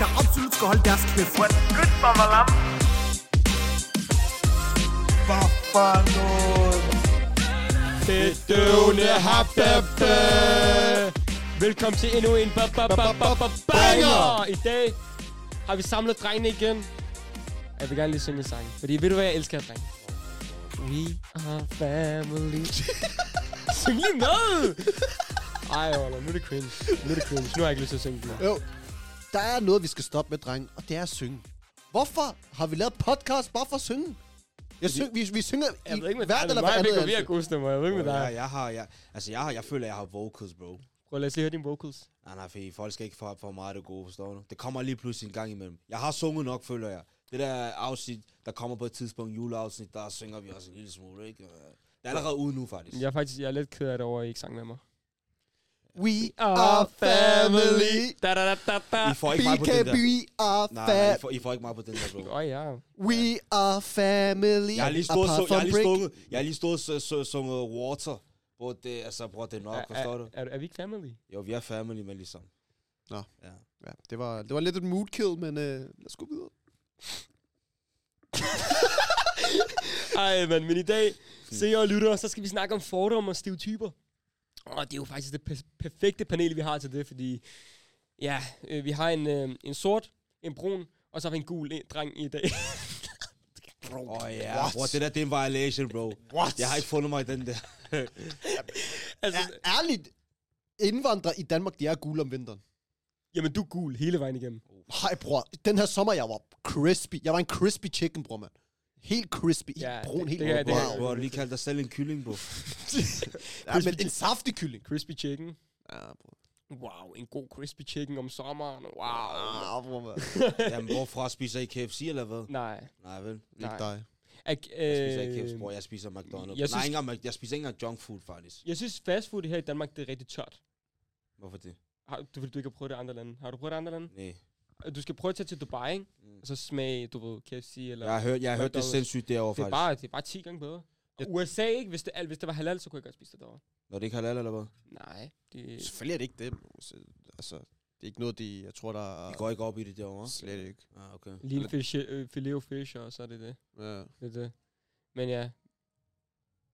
der absolut skal holde deres kæft. Good Bamalam. Hvad for noget? Bedøvende happebe. Velkommen til endnu en ba ba ba ba ba banger. I dag har vi samlet drengene igen. Jeg vil gerne lige synge en sang. Fordi ved du hvad, jeg elsker jer, drenge? We are family. Syng lige med! Ej, Ola, nu er det cringe. Nu er det cringe. Nu har jeg ikke lyst til at synge den. Jo, der er noget, vi skal stoppe med, dreng, og det er at synge. Hvorfor har vi lavet podcast bare for at synge? Jeg syng, vi, vi synger Jeg i ved ikke, med hvert dig. eller Viggo, andet. vi har ansigt. gode stemmer. Jeg ved ikke med Ja, dig. jeg har, jeg, altså jeg har, jeg føler, jeg har vocals, bro. Prøv lad os lige høre dine vocals. Nej, nej, fordi folk skal ikke få for meget det gode, forstår du? Det kommer lige pludselig en gang imellem. Jeg har sunget nok, føler jeg. Det der afsnit, der kommer på et tidspunkt, juleafsnit, der synger vi også en lille smule, ikke? Det er allerede ude nu, faktisk. Jeg er faktisk jeg er lidt ked af det over, at I ikke sang med mig. We are family. Da, da, da, da, da. I får ikke mig på den der. BKB are Nej, nej, I family. får, I får ikke mig på den der, bro. Åh, ja. We are family. Jeg har lige stået, Apart så, jeg har from lige stået, jeg har lige stået så- Water. Bro, det, altså, bror, det er nok, forstår du? Er, er, er vi ikke family? Jo, vi er family, men ligesom. Nå. Ja. Ja, det var, det var lidt et mood kill, men uh, lad os gå videre. Ej, men, men i dag, se og lytter, så skal vi snakke om fordomme og stereotyper. Og det er jo faktisk det per- perfekte panel, vi har til det, fordi ja, øh, vi har en, øh, en sort, en brun, og så har vi en gul en, dreng i dag. Åh oh, ja, What? bro, det der, det er en violation, bro. What? Jeg har ikke fundet mig i den der. altså, Er, ærligt, indvandrere i Danmark, de er gule om vinteren. jamen, du er gul hele vejen igennem. Hej, bror. Den her sommer, jeg var crispy. Jeg var en crispy chicken, bror, mand. Helt crispy. Helt Ja, brun, det- helt det det wow. Bro, har du lige kaldt dig selv en kylling, bro. Ja, men en saftig kylling. Crispy chicken. Ja, bror. Wow, en god crispy chicken om sommeren. Wow. Ah, bror, mand. Jamen, hvorfra spiser I KFC, eller hvad? Nej. Nej, vel? Ikke dig. Ak, Jeg spiser ikke øh, KFC, bror. Jeg spiser McDonald's. jeg synes- Nej, ikke engang, jeg spiser ikke engang junk food, faktisk. Jeg synes, fastfood her i Danmark, det er rigtig tørt. Hvorfor det? Har, du, vil du ikke have prøvet det i andre lande? Har du prøvet det i andre lande? Nej. Du skal prøve at tage til Dubai, ikke? Mm. Og så smage, du ved, KFC eller... Jeg har hørt, jeg har hørt det sindssygt derovre, det, er faktisk. bare, det er bare 10 gange bedre. Og USA, ikke? Hvis det, al- hvis det var halal, så kunne jeg godt spise det derovre. Når det ikke halal, eller hvad? Nej, det... Selvfølgelig er det ikke det. Altså, det er ikke noget, de, jeg tror, der I går ikke op i det derovre? Slet ikke. Ah, okay. Lille fish, øh, filet fish, og så er det det. Ja. det, er det. Men ja.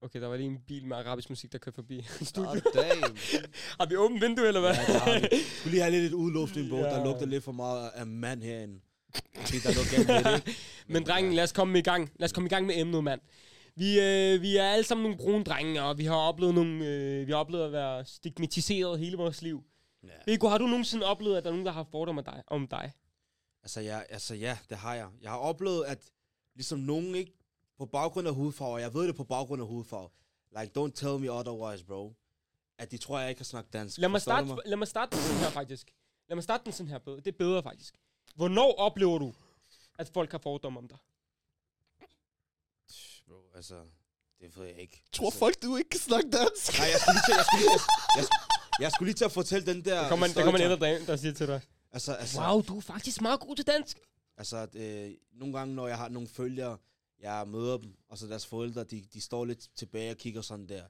Okay, der var lige en bil med arabisk musik, der kørte forbi. God damn. Har vi åbent vindue, eller hvad? Ja, det har vi. Skulle lige have lidt et udluftning, bro. Ja. Der lugter lidt for meget af mand herinde. Det der er noget galt med det? Men drengen, lad os komme i gang. Lad os komme i gang med emnet, mand. Vi, øh, vi er alle sammen nogle brune drenge, og vi har oplevet nogle, øh, vi har oplevet at være stigmatiseret hele vores liv. Ja. Viggo, har du nogensinde oplevet, at der er nogen, der har fordomme om dig? Om dig? Altså, ja, altså, ja, det har jeg. Jeg har oplevet, at ligesom nogen ikke på baggrund af hudfarve, og jeg ved det på baggrund af hudfarve, like, don't tell me otherwise, bro, at de tror, jeg ikke kan snakke dansk. Lad mig, Forstår starte, lad mig starte den sådan her, faktisk. Lad mig starte den sådan her. bedre. Det er bedre, faktisk. Hvornår oplever du, at folk har fordomme om dig? Bro, altså, det ved jeg ikke. Tror altså, folk, du ikke kan snakke dansk? Nej, jeg skulle lige til, jeg skulle lige, jeg, jeg, jeg skulle lige til at fortælle den der... Der kommer, en- der kommer en ældre dame, der siger til dig, Altså, altså, wow, du er faktisk meget god til dansk. Altså, at, øh, nogle gange, når jeg har nogle følgere, jeg møder dem, og så deres forældre, de, de står lidt tilbage og kigger sådan der.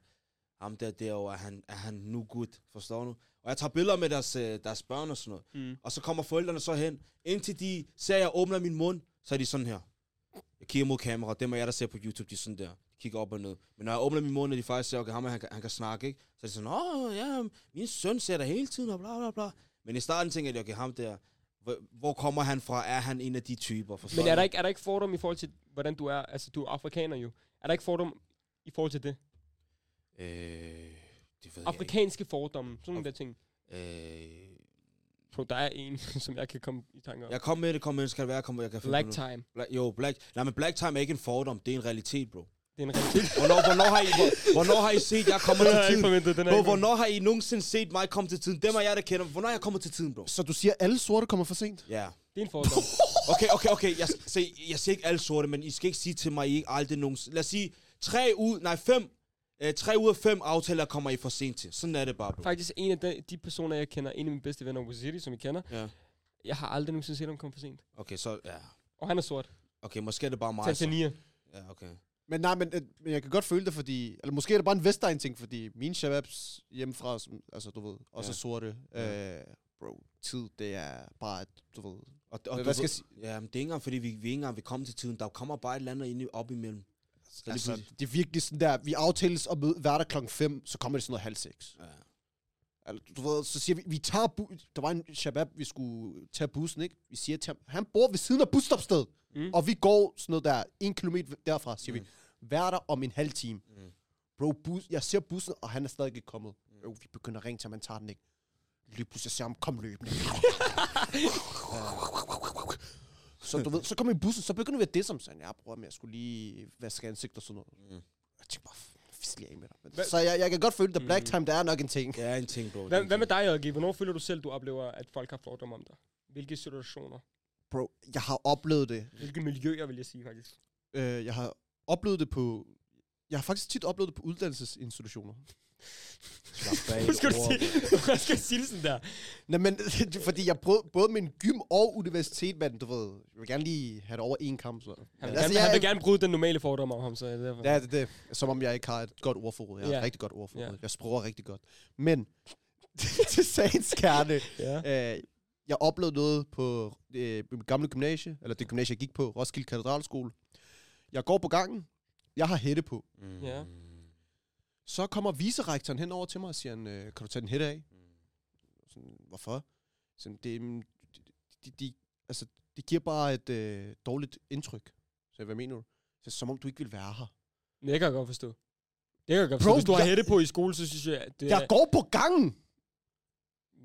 Ham der derovre, er han, er han nu good, forstår du? Og jeg tager billeder med deres, øh, deres børn og sådan noget. Mm. Og så kommer forældrene så hen, indtil de ser, at jeg åbner min mund, så er de sådan her. Jeg kigger mod kamera, dem er jeg, der ser på YouTube, de er sådan der. De kigger op og ned. Men når jeg åbner min mund, og de faktisk ser, okay, ham, han, kan- han kan snakke, ikke? Så er de sådan, åh, ja, min søn ser der hele tiden, og bla bla bla. Men i starten tænker jeg, okay, ham der, hvor, hvor kommer han fra? Er han en af de typer? Forstår Men er der, ikke, er der ikke fordom i forhold til, hvordan du er? Altså, du er afrikaner jo. Er der ikke fordom i forhold til det? Øh, det ved Afrikanske fordomme, sådan nogle der ting. jeg ikke. Øh, Bro, der er en, som jeg kan komme i tanke om. jeg kom med det, kom med det, skal det være, kom jeg kan finde Black på time. Black, jo, black. Nej, men black time er ikke en fordom, det er en realitet, bro. Det er en realitet. Hvornår, hvornår, har, I, hvor, hvornår har I set, jeg kommer til tiden? forventet, den Bro, hvornår har I nogensinde set mig komme til tiden? Dem er jeg, der kender. Hvornår jeg kommet til tiden, bro? Så du siger, at alle sorte kommer for sent? Ja. Det er en fordom. Okay, okay, okay. Jeg, se, jeg siger ikke alle sorte, men I skal ikke sige til mig, I ikke aldrig nogensinde... Lad os sige, tre ud... Nej, fem... Øh, tre ud af fem aftaler kommer I for sent til. Sådan er det bare, bro. Faktisk en af de, de personer, jeg kender, en af mine bedste venner, City, som I kender, Ja. jeg har aldrig nogensinde set ham komme for sent. Okay, så... Ja. Og han er sort. Okay, måske er det bare mig. Så. Tanzania. Ja, okay. Men nej, men, øh, men jeg kan godt føle det, fordi... Eller måske er det bare en Vestegn-ting, fordi mine shababs hjemmefra, som, altså du ved, også Ja. sorte. Ja. Øh, bro, tid, det er bare, du ved, Og, og Hvad skal jeg sige? Ja, men det er ikke engang, fordi vi, vi ikke engang vil komme til tiden. Der kommer bare et eller andet ind op imellem. Så Altså, pludselig- det er virkelig sådan der, vi aftales at møde hverdag klokken 5, så kommer det sådan noget halv seks. Ja. Altså, du ved, så siger vi, vi tager bu- der var en shabab, vi skulle tage bussen, ikke? Vi siger til ham, han bor ved siden af busstopstedet, Mm. mm. og vi går sådan noget der, en kilometer derfra, siger Mm. mm. vi, vær der om en halv time. Mm. Bro, bus, jeg ser bussen, og han er stadig ikke kommet. Bro, vi begynder at ringe til ham, han tager den ikke. Lige pludselig ser ham, kom løbende. så du ved, så kommer vi i bussen, så begynder vi at disse ham, så han, ja, bror, men jeg skulle lige vaske ansigt og sådan noget. Mm. Jeg tænkte bare, fisk af med dig. Men, så jeg, jeg kan godt føle, at black Mm. time, det er nok en ting. Det er en ting, bro. Det Hvad, hvad med dig, JG? Hvornår føler du selv, du oplever, at folk har fordomme om dig? Hvilke situationer? Bro, jeg har oplevet det. Hvilke miljøer, vil jeg sige, faktisk? Øh, jeg har oplevet det på... Jeg har faktisk tit oplevet det på uddannelsesinstitutioner. Slap af, Hvad skal du sige? Hvad skal jeg sige sådan der? Nej, men fordi jeg prøvede både min gym og universitet, men du ved, jeg vil gerne lige have det over en kamp. Så. Han, Men vil, altså, gerne, jeg, han vil gerne bryde den normale fordom om ham, så det derfor. Ja, det er det. Som om jeg ikke har et godt ordforråd. Jeg har et rigtig godt ordforråd. Ja. Jeg sproger rigtig godt. Men til sagens kerne, ja. øh, jeg oplevede noget på øh, mit gamle gymnasie, eller det gymnasie, jeg gik på, Roskilde Katedralskole. Jeg går på gangen, jeg har hætte på. Mm. Ja. Så kommer vicerektoren hen over til mig og siger, han, øh, kan du tage den hætte af? Sådan, hvorfor? Sådan, det, mm, de, de, altså, det giver bare et øh, dårligt indtryk. Så hvad mener du? Så, som om du ikke vil være her. Det kan jeg godt forstå. Det kan jeg godt Bro, forstå. Hvis du har jeg- hætte på i skole, så synes jeg, at det Jeg går på gangen!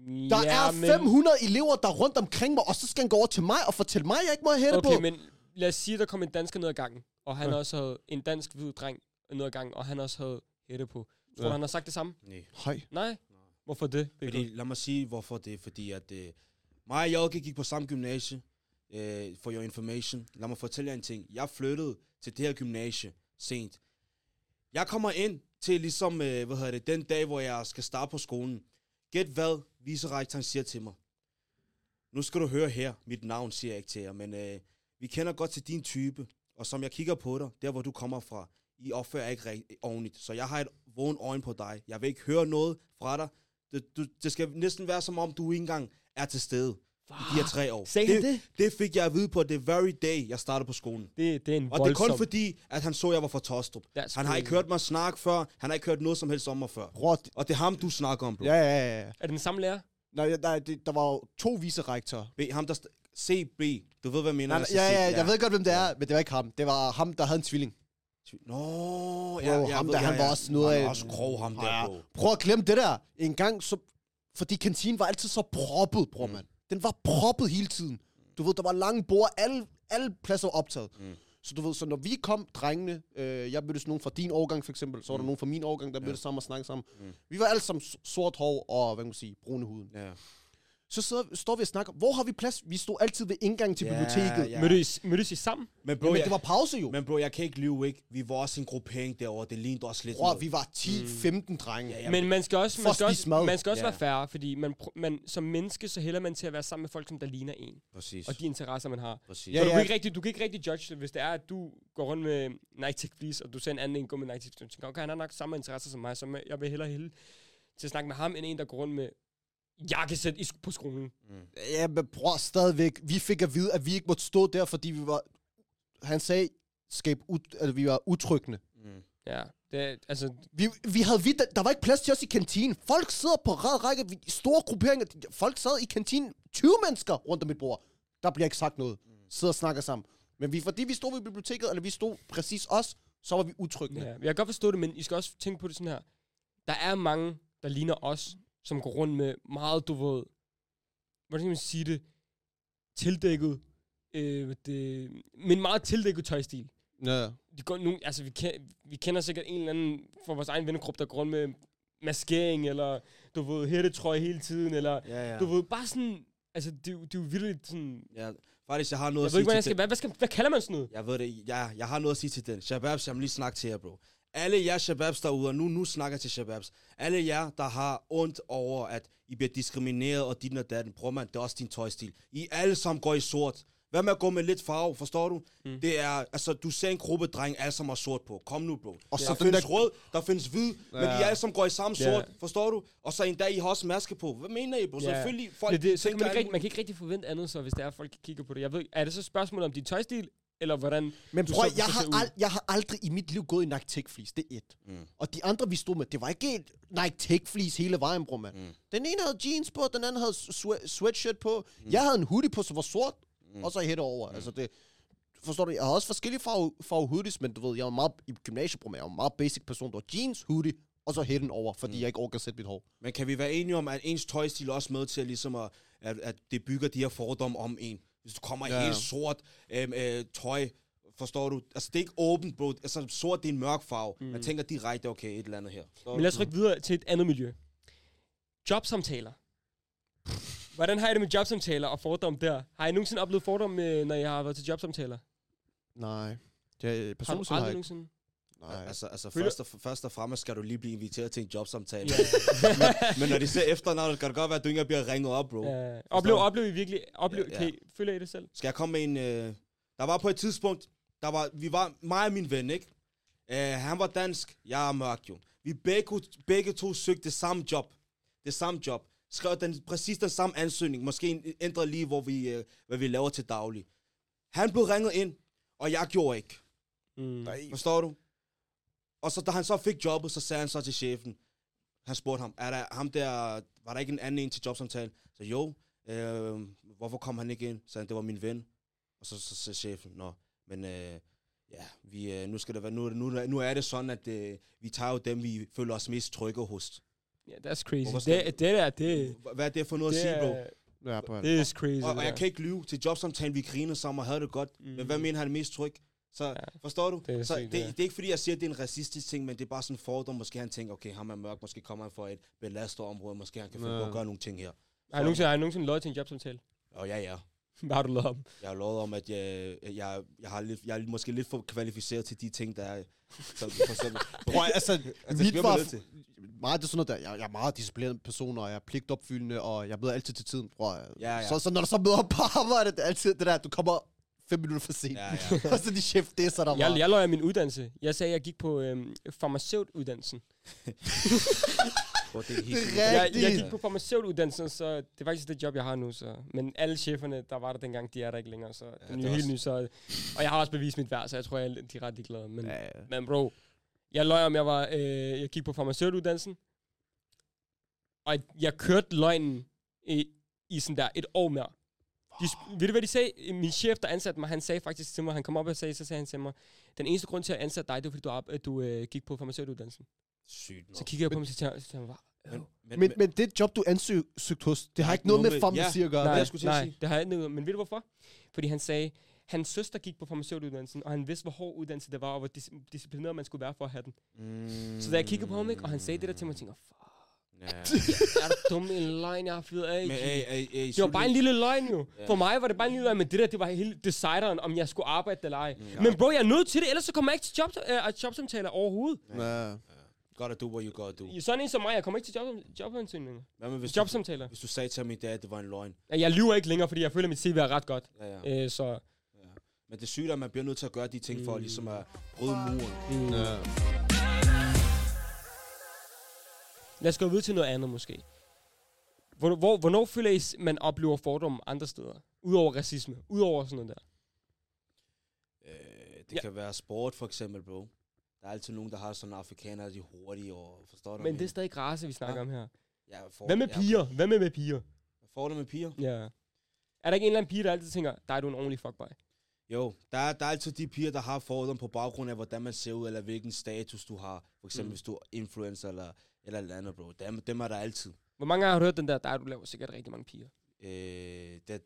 Der ja, er 500 elever, der er rundt omkring mig, og så skal han gå over til mig og fortælle mig, at jeg ikke må have hætte Okay, på. men lad os sige, at der kom en dansker ned ad gangen, og han Ja. også havde en dansk hvid dreng ned ad gangen, og han også havde hætte på. Tror Ja. han har sagt det samme? Nej. Hej. Nej. Hvorfor det? Fordi, lad mig sige, hvorfor det er. Fordi at øh, mig og JG gik på samme gymnasie. Øh, for your information. Lad mig fortælle jer en ting. Jeg flyttede til det her gymnasie sent. Jeg kommer ind til ligesom, øh, hvad hedder det, den dag, hvor jeg skal starte på skolen. Gæt hvad Viserektoren siger til mig. Nu skal du høre her. Mit navn siger jeg ikke til jer, men øh, vi kender godt til din type. Og som jeg kigger på dig, der hvor du kommer fra, I opfører ikke rigtig ordentligt. Så jeg har et vågen øje på dig. Jeg vil ikke høre noget fra dig. Det, du, det skal næsten være som om, du ikke engang er til stede i de her tre år. Sagde han det? det fik jeg at vide på the very day, jeg startede på skolen. Det, det er en Og det er kun voldsom... fordi, at han så, at jeg var fra Tostrup. That's Han har ikke crazy. hørt mig snakke før. Han har ikke hørt noget som helst om mig før. D- Og det er ham, du snakker om, bro. ja, ja, ja, ja. Er det den samme lærer? Nej, nej det, der var jo to vicerektorer. B, ham der... CB. Du ved, hvad jeg mener? Nej, ja, ja, C? jeg ved godt, hvem det er, men det var ikke ham. Det var ham, der havde en tvilling. Nå, Bro, ja, jeg ham der, ja, han var ja. også noget han af- var også grov, ham der, Ja. bro. Prøv at glemme det der. En gang, så... Fordi kantinen var altid så proppet, bror, Mm. mand. Den var proppet hele tiden. Du ved, der var lange bord, alle, alle pladser var optaget. Mm. Så du ved, så når vi kom, drengene, øh, jeg mødtes nogen fra din årgang for eksempel, så var der Mm. nogen fra min årgang, der Ja. mødtes sammen og snakkede sammen. Mm. Vi var alle sammen sort hår og, hvad kan man sige, brune huden. Ja. Så sidder, står vi og snakker, hvor har vi plads? Vi stod altid ved indgangen til Ja, biblioteket. ja. Mødtes, mødtes I sammen? Men bro, Jamen, jeg, det var pause jo. men bro, jeg kan ikke lyve, ikke? Vi var også en gruppering derovre. Det lignede også lidt Bror, noget. vi var 10-15 drenge. Ja, ja, Men man skal også, man skal også, man skal også Ja. være færre, fordi man, man, som menneske, så hælder man til at være sammen med folk, som der ligner en, Præcis. og de interesser, man har. Præcis. Ja, Så du, ja. kan ikke rigtig, du kan ikke rigtig judge det, hvis det er, at du går rundt med Nike Tech Fleece, og du ser en anden en gå med Nike Tech tænker, okay, han har nok samme interesser som mig, så jeg vil hellere hælde til at snakke med ham, end en, der går rundt med jakkesæt i, på skolen. Mm. Ja, men bror, stadigvæk. Vi fik at vide, at vi ikke måtte stå der, fordi vi var... Han sagde, skab ut, at vi var utryggende. Mm. Ja, det altså, Vi, vi havde vidt, der var ikke plads til os i kantinen. Folk sidder på rad række, vi- store grupperinger. Folk sad i kantinen, 20 mennesker rundt om mit bord. Der bliver ikke sagt noget. Sidder og snakker sammen. Men vi, fordi vi stod ved biblioteket, eller vi stod præcis os, så var vi utrygge. ja. jeg kan godt forstå det, men I skal også tænke på det sådan her. Der er mange, der ligner os, som går rundt med meget, du ved, hvordan skal man sige det, tildækket, øh, det, men meget tildækket tøjstil. Ja. De går nogle, altså vi, kender, vi kender sikkert en eller anden fra vores egen vennegruppe, der går rundt med maskering, eller du ved, hættetrøje hele tiden, eller Ja, ja. du ved, bare sådan, altså det, er det er jo virkelig sådan, ja. Faktisk, jeg har noget jeg at ikke, sige jeg til skal, hvad, hvad, skal, hvad kalder man sådan noget? Jeg ved det. Jeg, jeg har noget at sige til den. Shababs, jeg må lige snakke til jer, bro. Alle jer shababs derude, og nu, nu snakker jeg til shababs. Alle jer, der har ondt over, at I bliver diskrimineret og dit og datten. Bror man, det er også din tøjstil. I alle sammen går i sort. Hvad med at gå med lidt farve, forstår du? Mm. Det er, altså, du ser en gruppe dreng, alle sammen har sort på. Kom nu, bro. Og så der findes der- rød, der findes hvid, ja. men. I alle sammen går i samme Ja. sort, forstår du? Og så en dag, I har også maske på. Hvad mener I, bro? Ja. Selvfølgelig, folk det, det, så kan man, ikke, rigtig, man kan ikke rigtig forvente andet, så hvis det er, folk kigger på det. Jeg ved, er det så et spørgsmål om din tøjstil, eller hvordan Men prøv, så- jeg, så har ald- jeg har aldrig i mit liv gået i Nike Tech Fleece, det er et. Mm. Og de andre, vi stod med, det var ikke et Nike Tech Fleece hele vejen, bror, mand. Mm. Den ene havde jeans på, den anden havde swe- sweatshirt på. Jeg havde en hoodie på, som var sort, Mm. og så hætte over. Altså det, forstår du, jeg har også forskellige farve, farve hoodies, men du ved, jeg var meget, i gymnasiet, bror, mand, jeg var en meget basic person. Det var jeans, hoodie, og så hætten over, fordi jeg ikke orker at sætte mit hår. Men kan vi være enige om, at ens tøjstil er også med til at, ligesom at, at, at det bygger de her fordomme om en? Hvis du kommer i Ja. helt sort øhm, øh, tøj, forstår du? Altså, det er ikke åbent, bro. Altså, sort, det er en mørk farve. Mm. Man tænker direkte, okay, et eller andet her. Forstår Men lad os rykke videre til et andet miljø. Jobsamtaler. Hvordan har I det med jobsamtaler og fordom der? Har I nogensinde oplevet fordom, øh, når I har været til jobsamtaler? Nej. Det er Har du personligt set har aldrig jeg ikke. nogensinde? Nej. Altså, altså først, og, først og fremmest skal du lige blive inviteret til en jobsamtale. Ja. Men når de ser efternavnet, kan det godt være, at du ikke bliver ringet op, bro. Ja. Oplev, oplev I virkelig... Oplev, Ja, ja. Kan I, føler I det selv? Skal jeg komme med en... Øh... Der var på et tidspunkt, der var, vi var mig og min ven, ikke? Uh, han var dansk, jeg er mørk, jo. Vi begge, begge to søgte det samme job. Det samme job. Skrev den, præcis den samme ansøgning. Måske en- ændret lige, hvor vi, uh, hvad vi laver til daglig. Han blev ringet ind, og jeg gjorde ikke. Mm. Nej. Forstår du? Og så da han så fik jobbet, så sagde han så til chefen, han spurgte ham, er der ham der, var der ikke en anden en til jobsamtale? Så jo, øh, hvorfor kom han ikke ind? Så han, det var min ven. Og så så sagde chefen, nå, men øh, ja, vi, øh, nu, skal det være, nu, nu, nu er det sådan, at øh, vi tager jo dem, vi føler os mest trygge hos. Ja, yeah, that's crazy. Skal- Det, det der, det, Hvad er det for noget det, at sige, bro? er, Ja, det er crazy. Og, og jeg kan ikke lyve til jobsamtalen, vi grinede sammen og havde det godt. Mm. Men hvad mener han mest tryg? Så ja. forstår du? Det er så sygt, det, ja. det, er ikke fordi, jeg siger, at det er en racistisk ting, men det er bare sådan en fordom. Måske han tænker, okay, ham er mørk, måske kommer han fra et belastet område, måske han kan finde på at gøre nogle ting her. Har I nogensinde, har nogensinde løjet til en jobsamtale? Og ja, ja. Hvad har du løjet om? Jeg har lovet om, at jeg, jeg, jeg, har lidt, jeg er måske lidt for kvalificeret til de ting, der er... Så for eksempel, Prøv, altså, Altså, mit var til. meget det sådan noget der. Jeg, jeg er meget disciplineret person, og jeg er pligtopfyldende, og jeg møder altid til tiden. Prøv, Ja, ja. Så, så når du så møder op på arbejde, det er altid det der, du kommer fem minutter for sent. Ja, ja. og så de chef, det er så der Jeg, bare. jeg løj af min uddannelse. Jeg sagde, at jeg gik på øhm, farmaceutuddannelsen. Bro, det er helt Det er. Jeg, Rigtigt. jeg gik på farmaceutuddannelsen, så det er faktisk det job, jeg har nu. Så. Men alle cheferne, der var der dengang, de er der ikke længere. Så Ja, det er er helt også- ny, så... Og jeg har også bevist mit værd, så jeg tror, jeg, de er ret ligeglade. Men, Ja, ja. men bro, jeg løj om, jeg, var, øh, jeg gik på farmaceutuddannelsen. Og jeg kørte løgnen i, i sådan der et år mere. De, sp- ved du, hvad de sagde? Min chef, der ansatte mig, han sagde faktisk til mig, han kom op og sagde, så sagde han til mig, den eneste grund til at ansætte dig, det var, fordi du, ar- at du øh, gik på farmaceutuddannelsen. Sygt, Så nok. kiggede jeg på ham, og så tænkte jeg- så tænkte jeg, Men, men, Men, men det job, du ansøgt hos, det har ikke noget med farmaci ja. at gøre. Nej, jeg skulle nej, sige. det har jeg ikke noget. Men ved du hvorfor? Fordi han sagde, hans søster gik på farmaceutuddannelsen, og han vidste, hvor hård uddannelse det var, og hvor dis- disciplineret man skulle være for at have den. Mm, Så da jeg kiggede på ham, ikke, og han sagde det der til mig, tænkte jeg, fuck, Ja. er du dum en løgn, jeg har fyret af. Men, G?" ey, ey, ey, det var bare en lille løgn jo. Ja. For mig var det bare en lille løgn, men det der, det var hele decideren, om jeg skulle arbejde eller ej. Mm. Men bro, jeg er nødt til det, ellers så kommer jeg ikke til job, øh, jobsamtaler overhovedet. Ja. Gotta do what you gotta do. Sådan en som mig, jeg kommer ikke til job, jobansøgninger. Hvad med, hvis, du, Jobsamtaler. hvis du sagde til ham i dag, at det var en løgn? Ja, Jeg lyver ikke længere, fordi jeg føler, at mit CV er ret godt. Ja, ja. Øh, så ja. Men det er sygt, at man bliver nødt til at gøre de ting for Mm. ligesom at bryde muren. mm. Ja. Lad os gå videre til noget andet måske. Hvor, hvor, hvornår føler I, man oplever fordomme andre steder? Udover racisme. Udover sådan noget der. Øh, det Ja. kan være sport for eksempel, bro. Der er altid nogen, der har sådan afrikanere, de er hurtige og forstår du? Men det er stadig race, vi snakker Ja. om her. ja, for, Hvad med ja, piger? Hvad med med piger? Du med piger? Ja. Er der ikke en eller anden pige, der altid tænker, der er du en ordentlig fuckboy? Jo, der er, der er altid de piger, der har fordom på baggrund af, hvordan man ser ud, eller hvilken status du har. For eksempel, Mm. mm. hvis du er influencer eller, eller eller andet, bro. Dem, dem er der altid. Hvor mange gange har du hørt den der, der er du laver sikkert rigtig mange piger? Øh, det,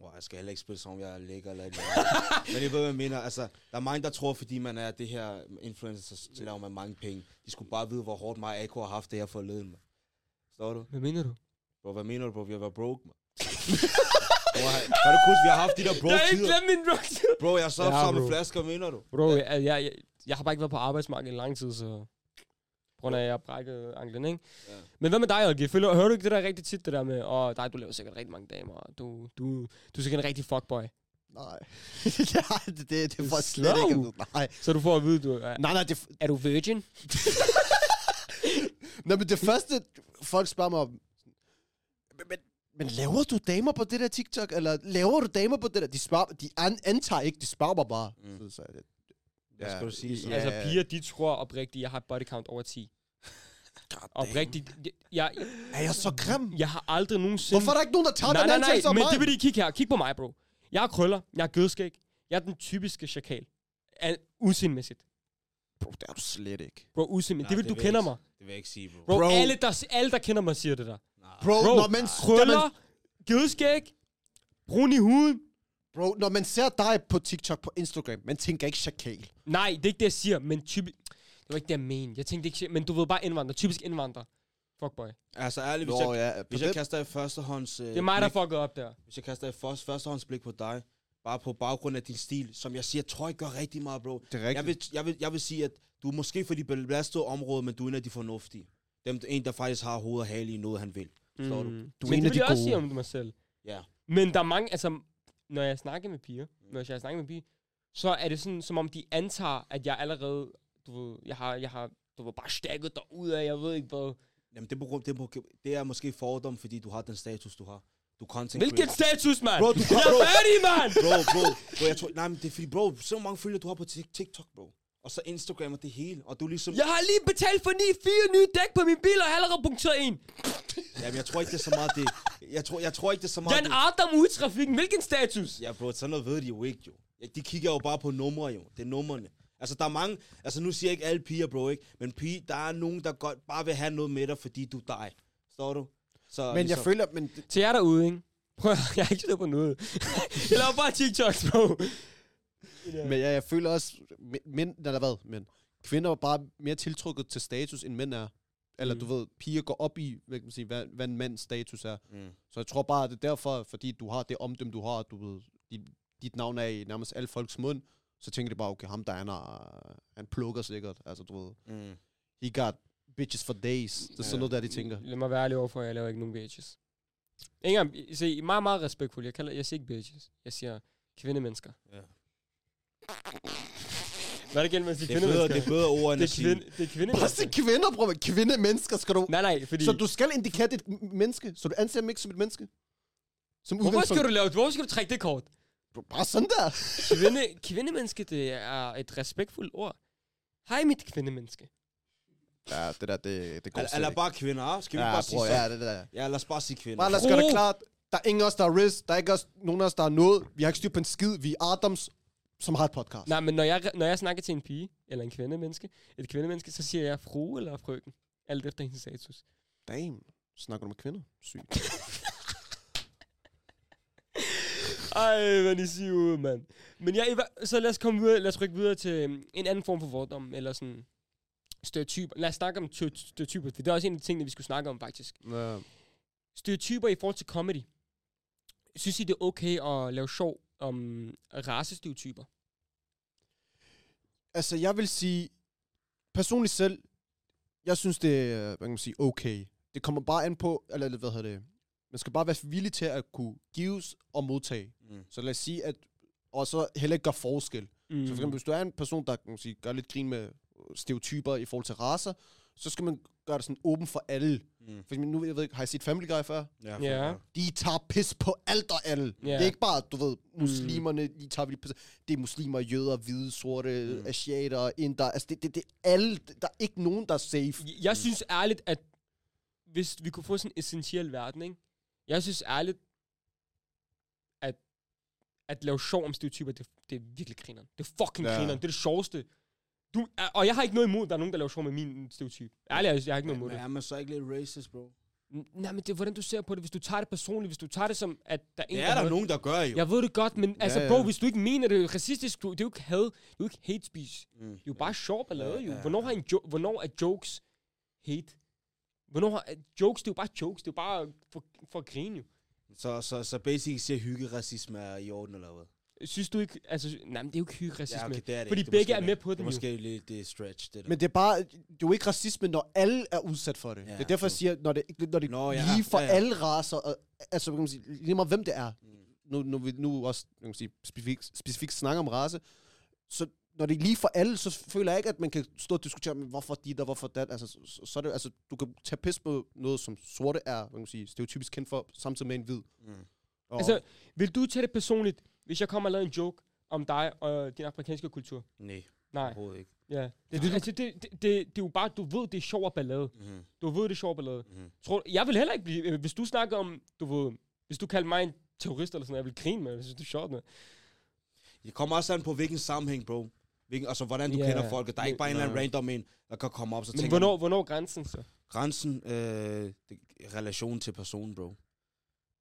wow, jeg skal heller ikke spille som om jeg er lækker eller et eller andet. Men jeg ved, hvad jeg mener. Altså, der er mange, der tror, fordi man er det her influencer, så laver man mange penge. De skulle bare vide, hvor hårdt mig AK har haft det her forleden, man. Forstår du? Hvad mener du? Bro, hvad mener du, bro? Vi har været broke, man. bro, kan du huske, vi har haft de der Jeg broke har ikke glemt min drugs. Bro, jeg så Ja, ja, sammen bro. flasker, mener du? Bro, jeg, jeg, jeg, jeg har bare ikke været på arbejdsmarkedet i lang tid, så... På grund af, at jeg har brækket anklen, ikke? Ja. Men hvad med dig, LG? Føler, hører du ikke det der rigtig tit, det der med, åh, oh, dig, du laver sikkert rigtig mange damer, og du, du, du er sikkert en rigtig fuckboy. Nej. ja, det, det, det var slet Slow. ikke... Nej. Så du får at vide, du er, Nej, nej, det, er du virgin? nej, men det første, folk spørger mig om... Men, men, men laver du damer på det der TikTok? Eller laver du damer på det der? De, spørger, de an, antager ikke, de spørger mig bare. Mm. Så, så, det, Hvad Ja, skal du sige så? ja. Altså piger, de tror oprigtigt, jeg har et body count over 10. Oprigtigt. Jeg, er jeg så grim? jeg har aldrig nogensinde... Hvorfor er der ikke nogen, der tager nej, den nej, nej, om men mig? det vil de kigge her. Kig på mig, bro. Jeg har krøller, jeg har gødskæg. Jeg er den typiske chakal. Al- Udseendemæssigt. Bro, det er du slet ikke. Bro, udseende. Nej, Det vil det du kender jeg mig. Det vil jeg ikke sige, bro. Bro, Bro. Alle, der, alle, der kender mig, siger det der. Bro, Bro, når man, Krøller, gødskæg, brun i huden. bro, når man ser dig på TikTok på Instagram, man tænker ikke chakal. Nej, det er ikke det, jeg siger, men typisk... Det var ikke det, jeg mente. Jeg tænkte ikke... Men du ved bare indvandrer. Typisk indvandrer. Fuckboy. Altså ærligt, hvis, Nå, jeg, ja, hvis jeg kaster et førstehånds... Øh, Det er mig, der blik, fuckede op der. Hvis jeg kaster et først, førstehåndsblik på dig, bare på baggrund af din stil, som jeg siger, tror jeg gør rigtig meget, bro. Det er Jeg vil, jeg, vil, jeg vil sige, at du er måske for de belastede områder, men du er en af de fornuftige. Dem, en, der faktisk har hoved og hale i noget, han vil. Forstår du? Du er men en det af vil de jeg også gode. sige om mig selv. Ja. Men der er mange, altså, når jeg snakker med piger, når jeg snakker med piger, så er det sådan, som om de antager, at jeg allerede, du ved, jeg har, jeg har, du ved, bare stakket derud af, jeg ved ikke hvad. Jamen, det er, på grund- det, er, på- det er måske fordom, fordi du har den status, du har. Du er content Hvilken creator. status, mand? Bro, du jeg er færdig, mand! Bro, bro, bro, jeg tror, nej, men det er fordi, bro, så mange følgere, du har på Tik- TikTok, bro. Og så Instagram og det hele. Og du ligesom... Jeg har lige betalt for ni, fire nye dæk på min bil, og jeg har allerede punkteret en. Jamen, jeg tror ikke, det er så meget det. Jeg tror, jeg tror ikke, det er så meget Jan det. Adam ude i trafikken, hvilken status? Ja, bro, sådan noget ved de jo ikke, jo. De kigger jo bare på numre, jo. Det er numrene. Altså, der er mange... Altså, nu siger jeg ikke alle piger, bro, ikke? Men pige, der er nogen, der godt bare vil have noget med dig, fordi du er dig. Forstår du? Så, Men jeg føler, men Til jer derude, ikke? Prøv at, jeg har ikke styr på noget. jeg laver bare TikToks, bro. Men jeg, jeg føler også, mæ- mænd, eller hvad, men kvinder er bare mere tiltrukket til status, end mænd er. Eller Mm. du ved, piger går op i, hvad, kan man sige, hvad, hvad en mands status er. Mm. Så jeg tror bare, at det er derfor, fordi du har det omdømme, du har, du ved, dit, dit navn er i nærmest alle folks mund, så tænker de bare, okay, ham der han, er, han plukker sikkert. Altså, du ved, Mm. he got bitches for days. Det er sådan Ja. noget, der de tænker. Lad mig være ærlig overfor, jeg laver ikke nogen bitches. Engang, se, meget, meget respektfuld. Jeg, kalder, jeg siger ikke bitches. Jeg siger kvindemennesker. Ja. Hvad er det igen, man siger er kvindemennesker? det er bedre ord, end det er, sige... kvinde, det er Bare kvindemennesker. se kvinder, bror. Kvinde mennesker skal du... Nej, nej, fordi... Så du skal indikere er m- menneske, så du anser dem ikke som et menneske. Som Hvorfor skal du lave Hvorfor skal du trække det kort? Bare sådan der. Kvinde, kvindemenneske, det er et respektfuldt ord. Hej, mit kvindemenneske. Ja, det der, det, det går Eller, eller bare kvinder, ah? Skal vi ja, bare sige så? ja, det der. Ja, lad os bare sige kvinder. Bare lad os gøre det klart. Der er ingen af os, der er Riz. Der er ikke os, nogen af os, der er noget. Vi har ikke styr på en skid. Vi er Adams, som har et podcast. Nej, men når jeg, når jeg snakker til en pige, eller en kvindemenneske, et kvindemenneske, så siger jeg fru eller frøken. Alt efter hendes status. Damn. Snakker du med kvinder? Sygt. Ej, hvad I siger ud, mand. Men ja, hver- så lad os komme videre, lad os rykke videre til øhm, en anden form for fordom, eller sådan stereotyper. Lad os snakke om ty- stereotyper, for det er også en af de ting, vi skulle snakke om, faktisk. Ja. Stereotyper i forhold til comedy. Synes I, det er okay at lave sjov om racestereotyper? Altså, jeg vil sige, personligt selv, jeg synes, det er, hvad kan man sige, okay. Det kommer bare an på, eller hvad hedder det, man skal bare være villig til at kunne gives og modtage. Mm. Så lad os sige, at, og så heller ikke gøre forskel. Mm. Så for eksempel, hvis du er en person, der kan man sige, gør lidt grin med stereotyper i forhold til racer, så skal man gøre det sådan åben for alle. Mm. For eksempel, nu, jeg ved ikke, har I set Family Guy før? Ja, Ja. ja. De tager pis på alt og alle. Ja. Det er ikke bare, du ved, muslimerne, de tager vildt pis. Det er muslimer, jøder, hvide, sorte, Mm. mm. asiater, inder. Altså, det, det, det er alle. Der er ikke nogen, der er safe. Jeg synes ærligt, at hvis vi kunne få sådan en essentiel verden, ikke? Jeg synes ærligt, at at lave sjov om stereotyper, det, det er virkelig grineren. Det er fucking ja. grineren. Det er det sjoveste. Du, og jeg har ikke noget imod, at der er nogen, der laver sjov med min stereotyp. Ærligt, jeg, har ikke noget imod Men det. er man så ikke lidt racist, bro? Nej, men det er, hvordan du ser på det. Hvis du tager det personligt, hvis du tager det som, at der er en, Det er der har- nogen, der gør jo. Jeg ved det godt, men altså, Ja, bro, ja. hvis du ikke mener det er racistisk, du, det er jo ikke had, det er jo ikke hate speech. Mm. Det er jo bare sjov ballade, Ja, jo. ja, Hvornår, ja. har en jo- hvornår er jokes hate? Hvornår har, jokes, det er jo bare jokes, det er jo bare for, for at grine, jo. Så, så, så basic siger hyggeracisme er i orden, eller hvad? Synes du ikke, altså, nej, men det er jo ikke hygge-racisme. Ja, okay, det er det Fordi ikke. Det begge er med på Det den er jo. måske lidt det stretch, det der. Men det er bare, det er jo ikke racisme, når alle er udsat for det. Ja, det er derfor, jeg siger, når det, når det Nå, ja, lige for ja, ja, alle racer, og, altså, kan man sige, lige meget hvem det er. Mm. nu, nu, vi nu også man kan sige, specifikt, specifikt snakker om race, så når det er lige for alle, så føler jeg ikke, at man kan stå og diskutere, men hvorfor dit og hvorfor dat. Altså, så, så er det, altså, du kan tage pis på noget, som sorte er, man kan sige, stereotypisk kendt for, samtidig med en hvid. Mm. Og, Altså, vil du tage det personligt, hvis jeg kommer og laver en joke om dig og din afrikanske kultur? Nej, Nej. overhovedet ikke. Ja. Det, det, altså, det, det, det, det, er jo bare, du ved, det er sjov og ballade. Mm-hmm. Du ved, det er sjov og ballade. Mm-hmm. Tror, jeg vil heller ikke blive, øh, hvis du snakker om, du ved, hvis du kalder mig en terrorist eller sådan noget, jeg vil grine med, synes, det er sjovt med. Det kommer også an på, hvilken sammenhæng, bro. Hvilken, altså, hvordan du Ja, kender folk. Der er ikke bare en eller anden random en, der kan komme op, så Men tænker hvornår, hvornår grænsen så? grænsen, øh, relation til personen, bro.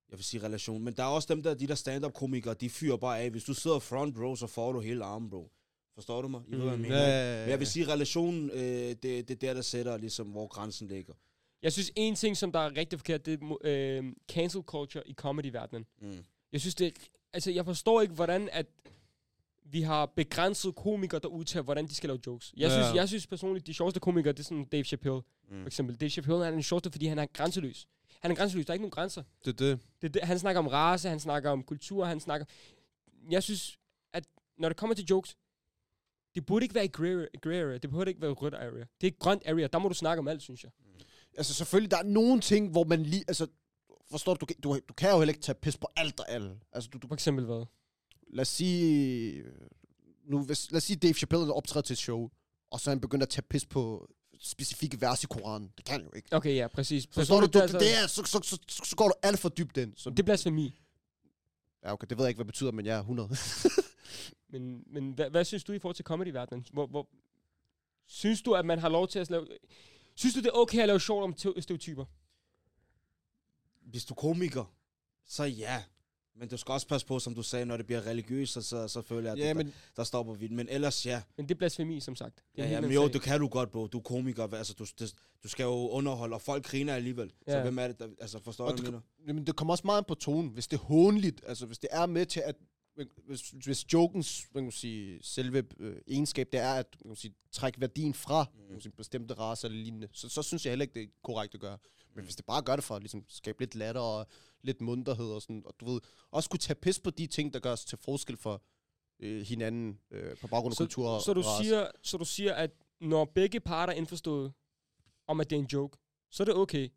Jeg vil sige relation. Men der er også dem der, de der stand-up-komikere, de fyrer bare af. Hvis du sidder front row, så får du hele armen, bro. Forstår du mig? I ved, hvad jeg Mm. mener. ja, Men jeg vil sige, relationen, øh, det, det er der, der sætter, ligesom, hvor grænsen ligger. Jeg synes, en ting, som der er rigtig forkert, det er øh, cancel culture i comedy-verdenen. Mm. Jeg synes, det er, altså, jeg forstår ikke, hvordan at vi har begrænset komikere, der udtager, hvordan de skal lave jokes. Jeg, Ja. synes, jeg synes personligt, de sjoveste komikere, det er sådan Dave Chappelle, Mm. for eksempel. Dave Chappelle han er den sjoveste, fordi han er grænseløs. Han er grænseløs, der er ikke nogen grænser. det er det. Det, er det, han snakker om race, han snakker om kultur, han snakker... Jeg synes, at når det kommer til jokes, det burde ikke være i grey, grey area, det burde ikke være rødt area. Det er grønt area, der må du snakke om alt, synes jeg. Altså selvfølgelig, der er nogle ting, hvor man lige, altså, forstår du, du, kan- du, du kan jo heller ikke tage pis på alt og alle. Altså, du, du, For eksempel hvad? lad os sige, nu, hvis, lad os sige, Dave Chappelle optræder til et show, og så han begyndt at tage pis på specifikke vers i Koranen. Det kan jo ikke. Okay, ja, præcis. Forstår du, Personligt, du det er, så, så, så, så, så går du alt for dybt ind. Så, Det er blasfemi. ja, okay, det ved jeg ikke, hvad det betyder, men jeg er 100. Men, men hvad, hvad synes du i forhold til comedy-verdenen? Hvor, hvor, synes du, at man har lov til at lave... Synes du, det er okay at lave sjovt om te- stereotyper? Hvis du er komiker, så ja. Men du skal også passe på, som du sagde, når det bliver religiøst, så, så, så føler jeg, at ja, ja, men der, der stopper vi. Men ellers ja. Men det er blasfemi, som sagt. Det er Ja, ja men jo, sag. det kan du godt, bro. Du er komiker. Altså, du, det, du skal jo underholde, og folk griner alligevel. Ja. Så hvem er det, der, altså, forstår Og du, mener? Jamen, det kommer også meget på tonen. Hvis det er hånligt, altså hvis det er med til at... Hvis, hvis jokens man kan sige, selve øh, egenskab, det er at man kan sige, trække værdien fra Mm. man kan sige, bestemte racer eller lignende, så, så synes jeg heller ikke, det er korrekt at gøre. Men hvis det bare gør det for at ligesom, skabe lidt latter og lidt munterhed og sådan, og du ved, også kunne tage pis på de ting, der gør os til forskel for øh, hinanden øh, på baggrund af kultur og så, du race. siger, så du siger, at når begge parter er indforstået om, at det er en joke, så er det okay.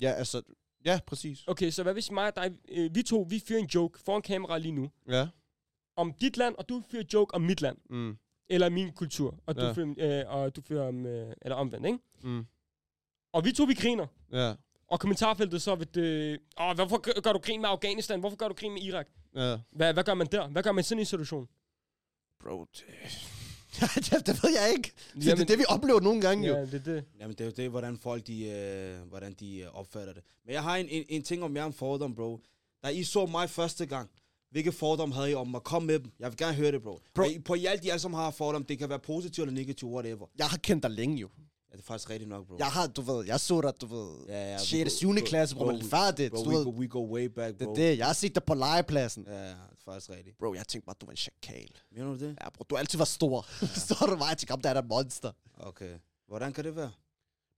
Ja, altså... Ja, præcis. Okay, så hvad hvis mig og dig, øh, vi to, vi fyrer en joke foran kamera lige nu, Ja. om dit land, og du fyrer en joke om mit land, Mm. eller min kultur, og du Ja. fyrer, øh, og du fyrer om, øh, eller omvendt, ikke? Mm. Og vi to, vi griner. Ja. Og kommentarfeltet så vil det... Åh, hvorfor gør- du grin med Afghanistan? Hvorfor gør du grin med Irak? Ja. Hvad, hvad gør man der? Hvad gør man i sådan en situation? Bro, det... det, det ved jeg ikke. Det, Jamen- det er det, vi oplever nogle gange jo. Ja, det er det. Jamen, det er jo det, hvordan folk de, øh, hvordan de øh, opfatter det. Men jeg har en, en, en ting om jer om fordom, bro. Da I så mig første gang, hvilke fordom havde I om mig? Kom med dem. Jeg vil gerne høre det, bro. Bro. I, på i alt, de alle sammen har fordom. Det kan være positivt eller negativt, whatever. Jeg har kendt dig længe jo. Ja, det er faktisk rigtigt nok, bro. Jeg har, du ved, jeg så dig, du ved, Ja, ja, vi 6. go- 7. bro, klasse, hvor bro, man er færdigt. Bro, Du we ved, go, we go way back, det bro. er det. Jeg har set dig på legepladsen. Ja, det er faktisk rigtigt. Bro, jeg tænkte bare, du var en chakal. Mener du det? Ja, bro, du har altid været stor. Står du mig, jeg tænkte, om der er der monster. Okay. Hvordan kan det være?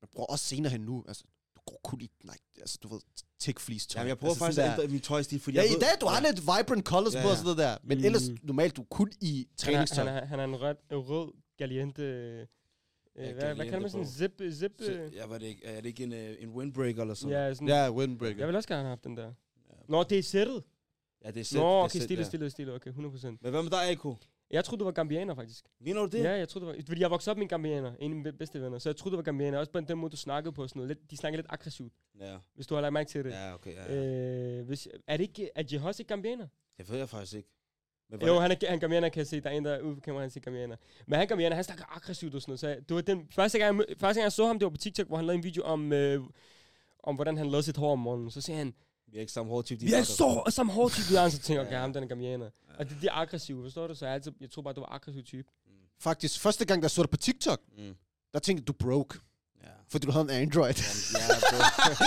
Men bror, også senere hen nu, altså, du går kun i, nej, altså, du ved, tech fleece tøj. Jamen, jeg prøver altså, faktisk at ændre min tøjstil, fordi Ja, jeg i ved, dag, du har lidt vibrant colors Ja, på og ja. sådan noget der. Men Mm. ellers, normalt, du er kun i Han er, træningstøj. han, er, han er en rød, rød galiente... Øh, Ja, hvad, hvad kalder man sådan en zip... zip Så, jeg ved det ikke. Er det ikke en, øh, en windbreaker eller sådan ja, sådan, Ja, windbreaker. Jeg vil også gerne have haft den der. Nå, det er sættet. Ja, det er sæt, Nå, det okay, stille, ja. stille, stille. Okay, 100%. Men hvad med dig, Eko? Jeg troede, du var gambianer, faktisk. Mener du det? Ja, jeg troede, det var... Fordi jeg voksede op med en gambianer, en af mine bedste venner. Så jeg troede, du var gambianer. Også på den måde, du snakkede på. Sådan noget. Lidt, de snakker lidt aggressivt, Ja, hvis du har lagt mærke til det. ja okay. Ja, ja. Øh, hvis, er det ikke... Er Jihos ikke gambianer? Det ved jeg faktisk ikke. Men Jo, han er, han gambianer, kan jeg se. Der er en, der er kameraet, han siger gambianer. Men han gambianer, han snakker aggressivt og sådan noget. Så det var den første gang, jeg, første gang, jeg så ham, det var på TikTok, hvor han lavede en video om, øh, om hvordan han lavede sit hår om morgenen. Så siger han, vi er ikke samme hårdtype. de vi er andre. så samme hårdtype, vi er. Så tænker jeg, okay, Ja. ham den er gambianer. Og det, de er aggressive, forstår du? Så jeg, altid, jeg tror bare, du var aggressiv type. Mm, Faktisk, første gang, der så dig på TikTok, mm, der tænkte du broke. Fordi du havde en Android. Jamen, ja, bro.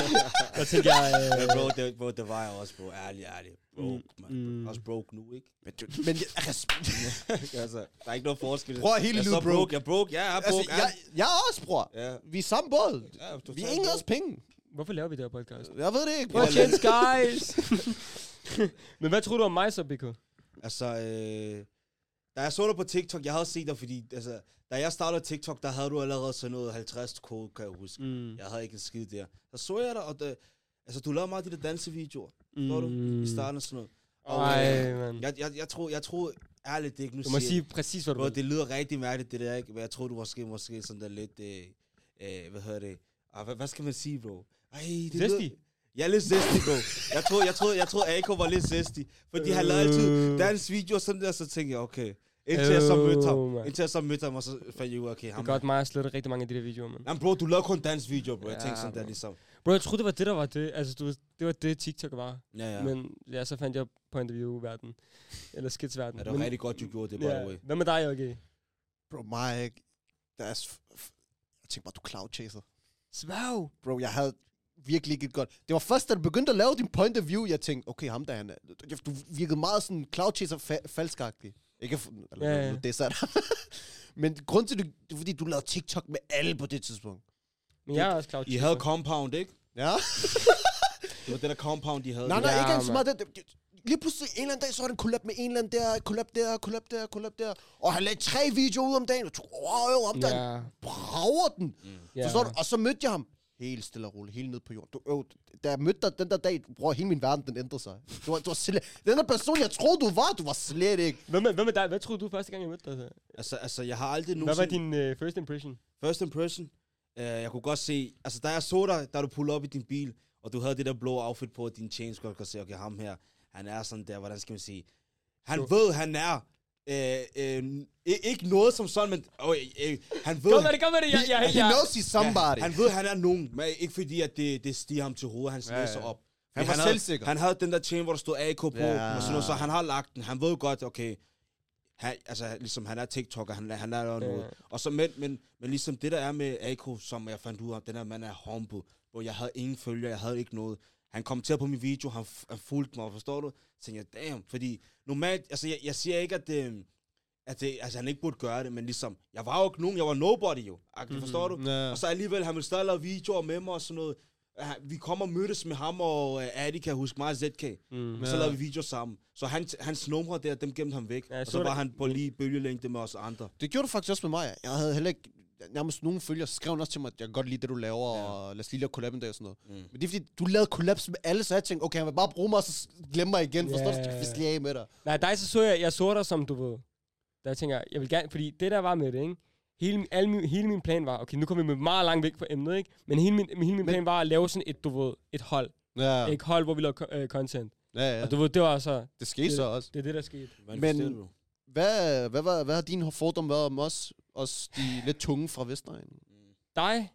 Der tænker jeg, øh, bro, det, bro, det var jeg også, bro. Ærlig, ærlig. Broke, man. mm. Også broke nu, ikke? men, du, men jeg, altså, der er ikke noget forskel. At hele livet så broke. broke. Jeg er broke, ja, jeg er altså, broke. jeg, jeg er også, bror. ja. Vi er samme båd. Ja, Vi er ingen også penge. hvorfor laver vi det her podcast? Jeg ved det ikke. At Chance, guys! Men hvad tror du om mig så, BK? Altså, øh, da jeg så dig på TikTok, jeg havde set dig, fordi, altså, da jeg startede TikTok, der havde du allerede sådan noget 50 kode, kan jeg huske. Mm. Jeg havde ikke en skid der. Så så jeg dig, og det, altså, du lavede meget af de der dansevideoer, forstår du? I starten og sådan noget. Og, Ej, øh, mand. jeg, jeg, jeg, tror, jeg tror ærligt, det ikke nu Du må sige præcis, hvad du Bro, det lyder rigtig mærkeligt, det der, ikke? Men jeg tror, du måske, måske sådan der lidt, øh, øh, hvad hedder det? Ah, hvad, hvad skal man sige, bro? Ej, det Zesty? Lyder, ja, lidt zesty, bro. Jeg tror, jeg tror, jeg tror, Ako var lidt zesty. Fordi han lavede altid Øh. dans video og sådan der, så tænkte jeg, okay. Indtil jeg så mødte Øh, ham. mand. Indtil jeg så mødte ham, og så fandt jeg ud af, okay, Det er ham. godt mig at slette rigtig mange af de der videoer, mand. Jamen, bro, du lavede kun dansvideo, bro. Jeg tænkte sådan der bro. ligesom. Bro, jeg troede, det var det, der var det. Altså, du, det var det, TikTok var. Ja, ja. Men ja, så fandt jeg på interview-verden. Eller skitsverden. ja, det var Men- rigtig godt, du gjorde det, by the way. Hvad med dig, okay? Bro, mig, der er... s- f- Jeg tænkte bare, du er cloud chaser. Svav! Bro, jeg havde virkelig ikke et godt... Det var først, da du begyndte at lave din point of view, jeg tænkte, okay, ham der, han er... Du virkede meget sådan cloud chaser fa- falskagtig. Ikke eller, Ja, ja, det er. Men grund til det, det er fordi, du lavede TikTok med alle på det tidspunkt. Men jeg er også cloud I havde Compound, ikke? Ja? Det var det der Compound, de havde. nej, nej, Ja, ikke engang så meget. Det, det, lige pludselig en eller anden dag, så var det en collab med en eller anden der, collab der, collab der, collab der. Og han lagde tre videoer ud om dagen. Og tog, wow, ham der, ja. Ja, brager den. ja. Forstår du? Og så mødte jeg ham. Helt stille og roligt, helt ned på jorden. Du, øh, da jeg mødte dig den der dag, bror, hele min verden, den ændrede sig. Du var, du var slet, den der person, jeg troede, du var, du var slet ikke. Hvad med, hvad med dig? Hvad troede du første gang, jeg mødte dig? så? Altså, altså, jeg har aldrig Hvad var nogensinde... din uh, first impression? First impression, uh, jeg kunne godt se, altså da jeg så dig, da du pullede op i din bil, og du havde det der blå outfit på, og din chains, godt kunne se, okay, ham her, han er sådan der, hvordan skal man sige, han Jo. ved, han er, øh, øh, ikke noget som sådan, men øh, øh, han ved, Kom med det, kom med det! Jeg, jeg, He jeg, knows he's somebody. Ja, han ved, han er nogen, men ikke fordi, at det, det stiger ham til hovedet, han Ja, læser ja. op. Han var havde, selvsikker. Han havde den der chain, hvor der stod AK på, Ja. og sådan noget, så han har lagt den. Han ved godt, okay, han, altså, ligesom, han er TikToker, han, han er jo noget. Ja. Og så, men, men, men ligesom det der er med AK, som jeg fandt ud af, den her mand er humble, hvor jeg havde ingen følger, jeg havde ikke noget. Han kommenterede på min video, han, han fulgte mig, forstår du? Så tænkte jeg, damn, fordi normalt, altså jeg, jeg siger ikke, at det, at det, altså han ikke burde gøre det, men ligesom, jeg var jo ikke nogen, jeg var nobody jo, mm-hmm. forstår du? Ja. Og så alligevel, han ville stadig lave videoer med mig og sådan noget. Vi kom og mødtes med ham og uh, Adi, kan huske mig ZK. Mm. Og så lavede vi videoer sammen. Så han, hans numre der, dem gemte han væk. Ja, og så så var det. han på lige bølgelængde med os andre. Det gjorde du faktisk også med mig. Jeg havde heller ikke nærmest nogen følger, så skrev han også til mig, at jeg kan godt lide det, du laver, Ja. og lad os lige lave collab en dag og sådan noget. Mm. Men det er fordi, du lavede kollaps med alle, så jeg tænkte, okay, han vil bare bruge mig, og så glemme mig igen. Forstår du? Så skal af med dig. Nej, dig så så jeg, jeg så dig som, du ved, der jeg tænker, jeg vil gerne, fordi det der var med det, ikke? Hele, alle min, hele min plan var, okay, nu kommer vi med meget langt væk fra emnet, ikke? Men hele min, hele min Men- plan var at lave sådan et, du ved, et hold. Ja. Et hold, hvor vi lavede øh, content. ja, Ja. Og du ved, det var så, Det skete så også. det er det, der skete. Men- du? Hvad, hvad, hvad, hvad har din fordom været om os, os de lidt tunge fra Vestegnen? Dig,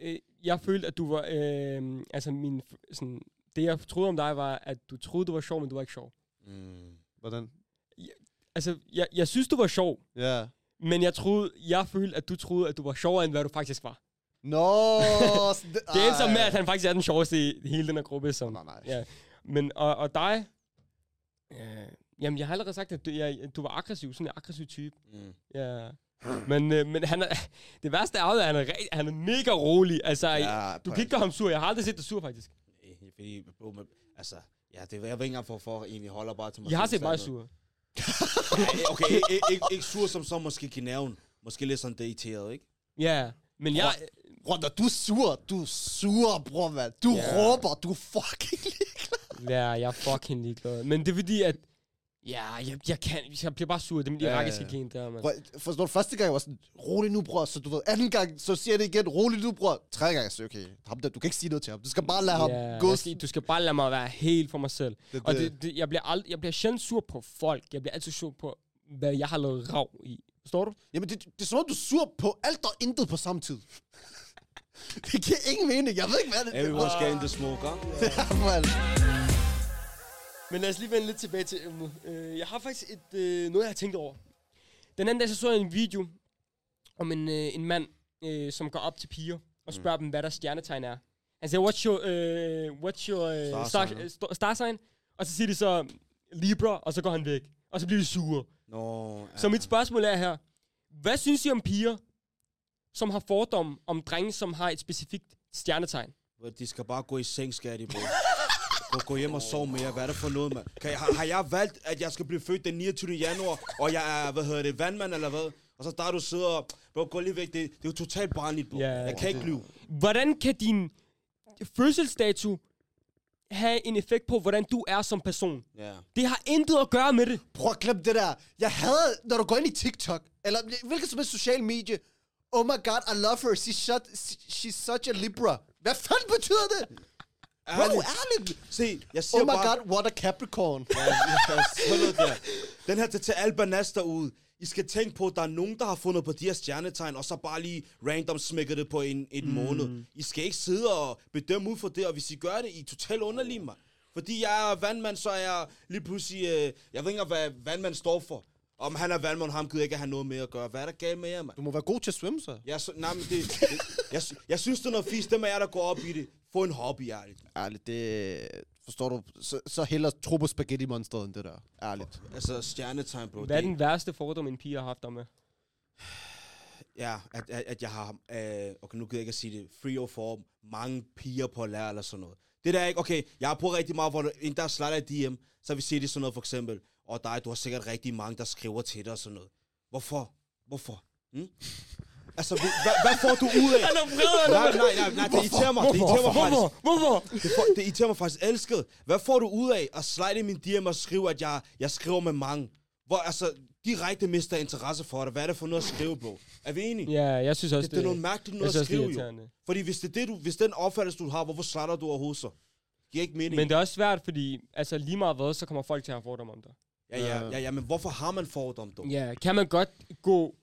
øh, jeg følte, at du var, øh, altså min, sådan, det jeg troede om dig var, at du troede, du var sjov, men du var ikke sjov. Mm. Hvordan? Altså, jeg, jeg synes, du var sjov, Ja. men jeg troede, jeg følte, at du troede, at du var sjovere, end hvad du faktisk var. Nå, så Det endte så med, at han faktisk er den sjoveste i hele den her gruppe. Som, Nej, nej. Ja. Men, og, og dig, øh, jamen jeg har allerede sagt, at du, jeg, du var aggressiv, sådan en aggressiv type. Mm. Ja. Men, øh, men han er, det værste er, at han er, han er mega rolig. Altså, ja, du kan ikke gøre ham sur. Jeg har aldrig set dig sur, faktisk. Nej, Fordi, altså, ja, det er jeg ved ikke engang for, for egentlig holder bare til mig Jeg har set mig sur. okay, ikke, ikke, ikke sur som så måske Kinerven. Måske lidt sådan dateret, ikke? Ja, men jeg... Bror, når du er sur, du er sur, bror, mand. Du Ja. råber, du er fucking ligeglad. Ja, jeg er fucking ligeglad. Men det er fordi, at... Ja, jeg, jeg kan... Jeg bliver bare sur. Det er Ja, irakiske ja. gen der, mand. Forstår du, første gang jeg var sådan, rolig nu, bror. Så du ved, anden gang, så siger jeg det igen, rolig nu, bror. Tredje gang, jeg siger, okay, ham der, du kan ikke sige noget til ham. Du skal bare lade ham Ja, gå. skal, du skal bare lade mig være helt for mig selv. Det, Og det, det, jeg, bliver ald- jeg bliver sjældent sur på folk. Jeg bliver altid sur på, hvad jeg har lavet rav i. Forstår du? Jamen, det, det er som om, du er sur på alt og intet på samme tid. det giver ingen mening. Jeg ved ikke, hvad det er. Everyone's getting the smoke, huh? Men lad os lige vende lidt tilbage til emnet. Øh, jeg har faktisk et, øh, noget, jeg har tænkt over. Den anden dag, så så jeg en video om en, øh, en mand, øh, som går op til piger og spørger mm. dem, hvad deres stjernetegn er. Han siger, what's your, øh, what's your øh, Star star, sign, øh, st- star sign? Og så siger de så, Libra, og så går han væk. Og så bliver de sure. Nå, ja. Så mit spørgsmål er her. Hvad synes I om piger, som har fordom om drenge, som har et specifikt stjernetegn? De skal bare gå i seng, skal de, bro. Gå, gå hjem og sov mere. Hvad er det for noget, mand? Kan jeg, har, har jeg valgt, at jeg skal blive født den 29. januar, og jeg er, hvad hedder det, vandmand eller hvad? Og så der du sidder og, bro, gå lige væk. Det, det er jo totalt barnligt, bro. Ja, jeg kan ikke lyve. Hvordan kan din fødselsdato have en effekt på, hvordan du er som person? Ja. Det har intet at gøre med det. Prøv at glemme det der. Jeg hader, når du går ind i TikTok, eller hvilket som helst social medie. Oh my god, I love her. She's, shut, she's such a Libra. Hvad fanden betyder det? Bro, Ærligt. ærligt. Se, jeg siger Oh my bare... god, what a Capricorn. Ja, noget der. Den her til, til alle banas derude. I skal tænke på, at der er nogen, der har fundet på de her stjernetegn, og så bare lige random smækker det på en, en mm. måned. I skal ikke sidde og bedømme ud for det, og hvis I gør det, I er totalt underlige, mand. Fordi jeg er vandmand, så er jeg lige pludselig... Øh, jeg ved ikke hvad vandmand står for. Om han er vandmand, ham gider ikke have noget med at gøre. Hvad er der galt med jer, mand? Du må være god til at svømme, så. Jeg, så, nej, men det, det, jeg, jeg synes, det er noget fisk. Dem af jer, der går op i det. Få en hobby, ærligt. Ærligt, det... Forstår du? Så, så hellere tro på spaghetti monsteret end det der. Ærligt. Altså, stjernetegn, bro. Hvad er det- den værste fordom, en pige har haft dig med? Ja, at, at, at jeg har, øh, okay, nu gider jeg ikke at sige det, free of form, mange piger på at lære eller sådan noget. Det der er ikke, okay, jeg har prøvet rigtig meget, hvor en der slider i DM, så vi siger det sådan noget for eksempel, og dig, du har sikkert rigtig mange, der skriver til dig og sådan noget. Hvorfor? Hvorfor? Hmm? Altså, hvad, hvad får du ud af? Han er vred, Nej, nej, nej, nej, det irriterer mig, det irriterer mig faktisk. Hvorfor? Hvorfor? Det, for, det irriterer mig faktisk elsket. Hvad får du ud af at slide i min DM og skrive, at jeg, jeg skriver med mange? Hvor altså, direkte mister interesse for dig. Hvad er det for noget at skrive, bro? Er vi enige? Ja, jeg synes også, Det, det er noget mærkeligt noget at det skrive, jo. Fordi hvis det er det, du, hvis den opfattelse, du har, hvorfor slatter du overhovedet så? Giver ikke mening. Men det er også svært, fordi altså, lige meget hvad, så kommer folk til at have fordomme om dig. Ja, ja, ja, ja, men hvorfor har man fordom, dog? Ja, kan man godt gå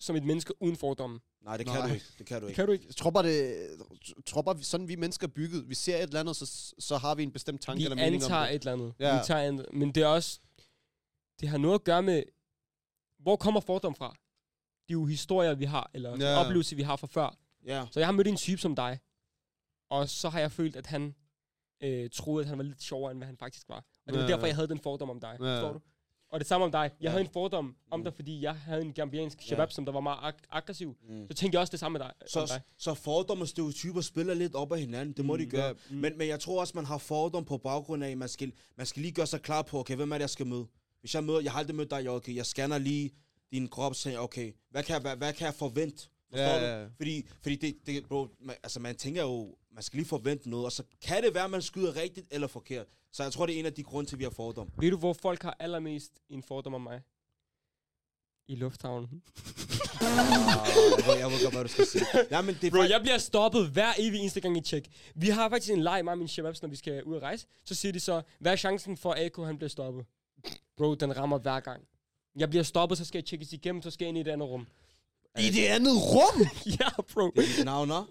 som et menneske uden fordomme? Nej, det kan Nej. du ikke. Det kan du ikke. Kan du ikke? Jeg tror bare, det, tror bare, sådan vi mennesker er bygget. Vi ser et eller andet, så, så har vi en bestemt tanke Vi eller mening om antager det. et eller andet. Ja. Vi tager en, men det er også... Det har noget at gøre med... Hvor kommer fordom fra? Det er jo historier, vi har, eller ja. oplevelser, vi har fra før. Ja. Så jeg har mødt en type som dig, og så har jeg følt, at han øh, troede, at han var lidt sjovere, end hvad han faktisk var. Og det var Ja. derfor, jeg havde den fordom om dig. Ja. Forstår du? Og det samme om dig. Jeg Ja. havde en fordom om Mm. dig, fordi jeg havde en gambiansk Ja. shabab, som der var meget ag- aggressiv. Mm. Så tænkte jeg også det samme med dig. om Så, dig. så fordomme og stereotyper spiller lidt op af hinanden. Det må de gøre. Ja, mm. Men, men jeg tror også, man har fordom på baggrund af, at man skal, man skal lige gøre sig klar på, okay, hvem er det, jeg skal møde? Hvis jeg møder, jeg har aldrig mødt dig, okay, jeg scanner lige din krop og siger, okay, hvad kan, jeg, hvad, hvad kan jeg forvente? Forstår Ja, du? ja, ja. Fordi, fordi det, det bro, man, altså man tænker jo, man skal lige forvente noget, og så kan det være, at man skyder rigtigt eller forkert. Så jeg tror, det er en af de grunde til, at vi har fordom. Ved du, hvor folk har allermest en fordom om mig? I lufthavnen. jeg, ved, jeg ved godt, hvad du skal sige. Ja, men det er Bro, jeg bliver stoppet hver evig eneste gang i tjek. Vi har faktisk en leg, mig og mine shababs, når vi skal ud og rejse. Så siger de så, hvad er chancen for, at AK han bliver stoppet? Bro, den rammer hver gang. Jeg bliver stoppet, så skal jeg tjekkes igennem, så skal jeg ind i et andet rum. I det andet rum! ja, bro. Det er dit navn, nå?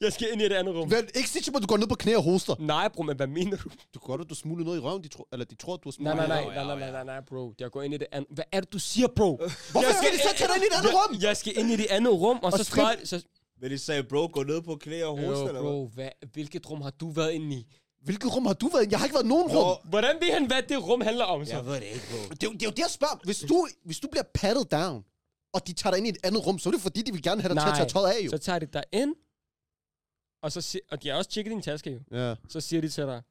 Jeg skal ind i et andet rum. Hvad, ikke sig til mig, at du går ned på knæ og hoster. Nej, bro, men hvad mener du? Du går godt, du smugler noget i røven, de tror, eller de tror, du har smuglet nej, nej, nej, nej, nej, nej, nej, bro. Jeg går ind i det andet... Hvad er det, du siger, bro? Hvorfor skal de så tage dig ind i et andet rum? Jeg skal ind i det andet rum, og, Og så spørger så, Men de sagde, bro, gå ned på knæ og hoste, eller hvad? bro, hvad, hvilket rum har du været inde i? Hvilket rum har du været i? Jeg har ikke været i nogen Bro, rum. Hvordan ved han, hvad det rum handler om, så? Jeg ved det ikke, bro. Det er, jo- det er jo det, jeg spørger. Hvis du, hvis du bliver patted down, og de tager dig ind i et andet rum, så er det fordi, de vil gerne have dig til at Nej. tage tøjet af, jo. Så tager de dig ind, og, så si- og de har også tjekket din taske, jo. Ja. Så siger de til dig,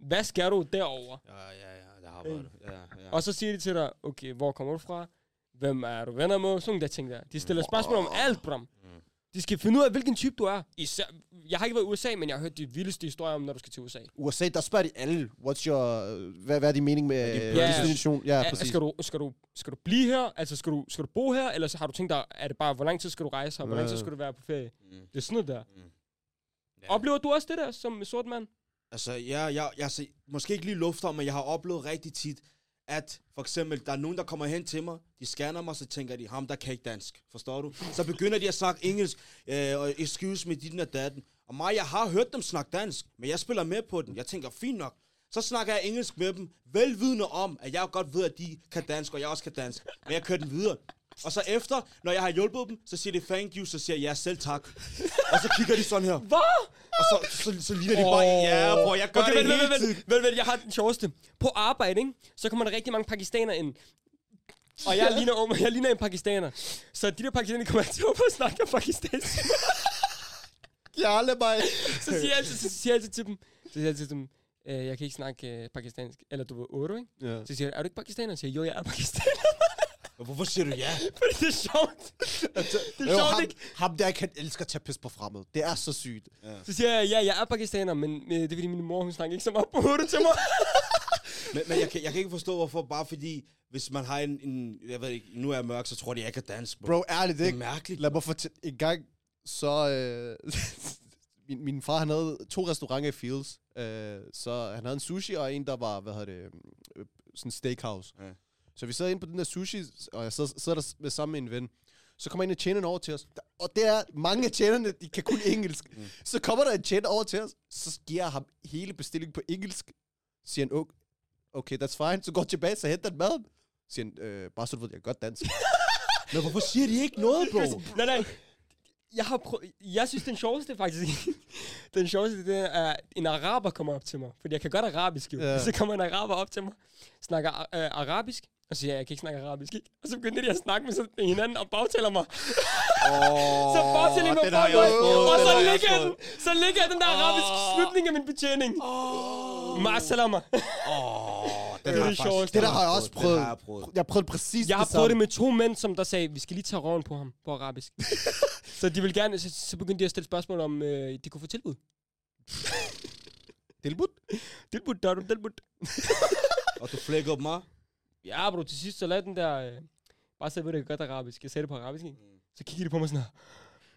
hvad skal du derovre? Ja, ja, ja, det har været det. Ja, ja. Og så siger de til dig, okay, hvor kommer du fra? Hvem er du venner med? Sådan nogle der ting der. De stiller spørgsmål om alt, bram. Mm. De skal finde ud af, hvilken type du er. Især, jeg har ikke været i USA, men jeg har hørt de vildeste historier om, når du skal til USA. USA, der spørger de alle, what's your, hvad, hvad er din mening med din øh, Ja. destination? Ja, Ja, præcis. skal, du, skal, du, skal du blive her? Altså, skal du, skal du bo her? Eller så har du tænkt dig, er det bare, hvor lang tid skal du rejse her? Hvor lang tid Ja. skal du være på ferie? Mm. Det er sådan noget der. Mm. Ja. Oplever du også det der som sort mand? Altså, ja, jeg, jeg, altså, måske ikke lige lufthavn, men jeg har oplevet rigtig tit, at for eksempel, der er nogen, der kommer hen til mig, de scanner mig, så tænker de, ham der kan ikke dansk, forstår du? Så begynder de at snakke engelsk, øh, og excuse me, dit og datten. Og mig, jeg har hørt dem snakke dansk, men jeg spiller med på den. Jeg tænker, fint nok. Så snakker jeg engelsk med dem, velvidende om, at jeg godt ved, at de kan dansk, og jeg også kan dansk. Men jeg kører den videre. Og så efter, når jeg har hjulpet dem, så siger de thank you, så siger jeg ja, selv tak. Og så kigger de sådan her. Hvad? Og så, så, så ligner de bare, ja, bror, jeg gør Okay, det vent, hele vent, tiden. vent, vent, jeg har den sjoveste. På arbejde, ikke? så kommer der rigtig mange pakistanere ind. Og jeg ligner, om, jeg ligner en pakistaner. Så de der pakistanere kommer altid op og snakker pakistansk. Jarle mig. Så siger jeg altid, så siger jeg altid til dem, Så siger jeg til dem, øh, jeg kan ikke snakke øh, pakistansk. Eller du var otte, ikke? Ja. Så siger jeg, er du ikke pakistaner? Så siger jeg, jo, jeg er pakistaner. Og Hvorfor siger du ja? Fordi det er sjovt. det er Jo, sjovt, ham, ikke? ham der kan elsker at tage pis på fremmed. Det er så sygt. Så siger jeg, ja, jeg er pakistaner, men øh, det er fordi min mor, hun snakker ikke så meget på hovedet til mig. Men, men jeg, kan, jeg kan ikke forstå, hvorfor. Bare fordi, hvis man har en, en jeg ved ikke, nu er jeg mørk, så tror de, jeg kan danse, bro. Bro, ærligt det er ikke? mærkeligt. Lad mig fortælle. En gang, så... Øh, min, min far, han havde to restauranter i Fields. Øh, så han havde en sushi, og en, der var, hvad hedder det, øh, sådan en steakhouse. Ja. Så vi sidder inde på den der sushi, og jeg sidder, sidder der med sammen med en ven. Så kommer en af tjenerne over til os. Og det er, mange af tjenerne, de kan kun engelsk. Mm. Så kommer der en tjener over til os, så giver jeg ham hele bestillingen på engelsk. Siger han, "Ok- okay, that's fine. Så går jeg tilbage, så henter han maden. Siger han, øh, bare så du ved, jeg kan godt dansk. Men hvorfor siger de ikke noget, bro? nej, nej. Jeg har prøvet, jeg synes, den sjoveste faktisk, den sjoveste, det er, at en araber kommer op til mig. Fordi jeg kan godt arabisk jo. Ja. Så kommer en araber op til mig, snakker øh, arabisk, og så siger jeg, jeg kan ikke snakke arabisk? Og så begynder de at snakke med sådan hinanden og bagtaler mig. Oh, Så bagtaler de mig jeg bagtaler, prøvet, og så jeg ligger, den, så ligger den der arabiske slutning af min betjening. Oh. Ma'asalama. Den Det er har det jeg faktisk-. Det der har jeg også prøvet. Den har jeg prøvet. Jeg har prøvet præcis Jeg har det prøvet det med to mænd, som der sagde, vi skal lige tage røven på ham på arabisk. så de vil gerne, så, så begyndte de at stille spørgsmål om, øh, de kunne få tilbud. Tilbud? Tilbud, der er du tilbud. Og du flækker af? Ja, bro, til sidst så lad den der... Øh, bare så ved det godt arabisk. Jeg sagde det på arabisk, ikke? Mm. Så kiggede de på mig sådan her.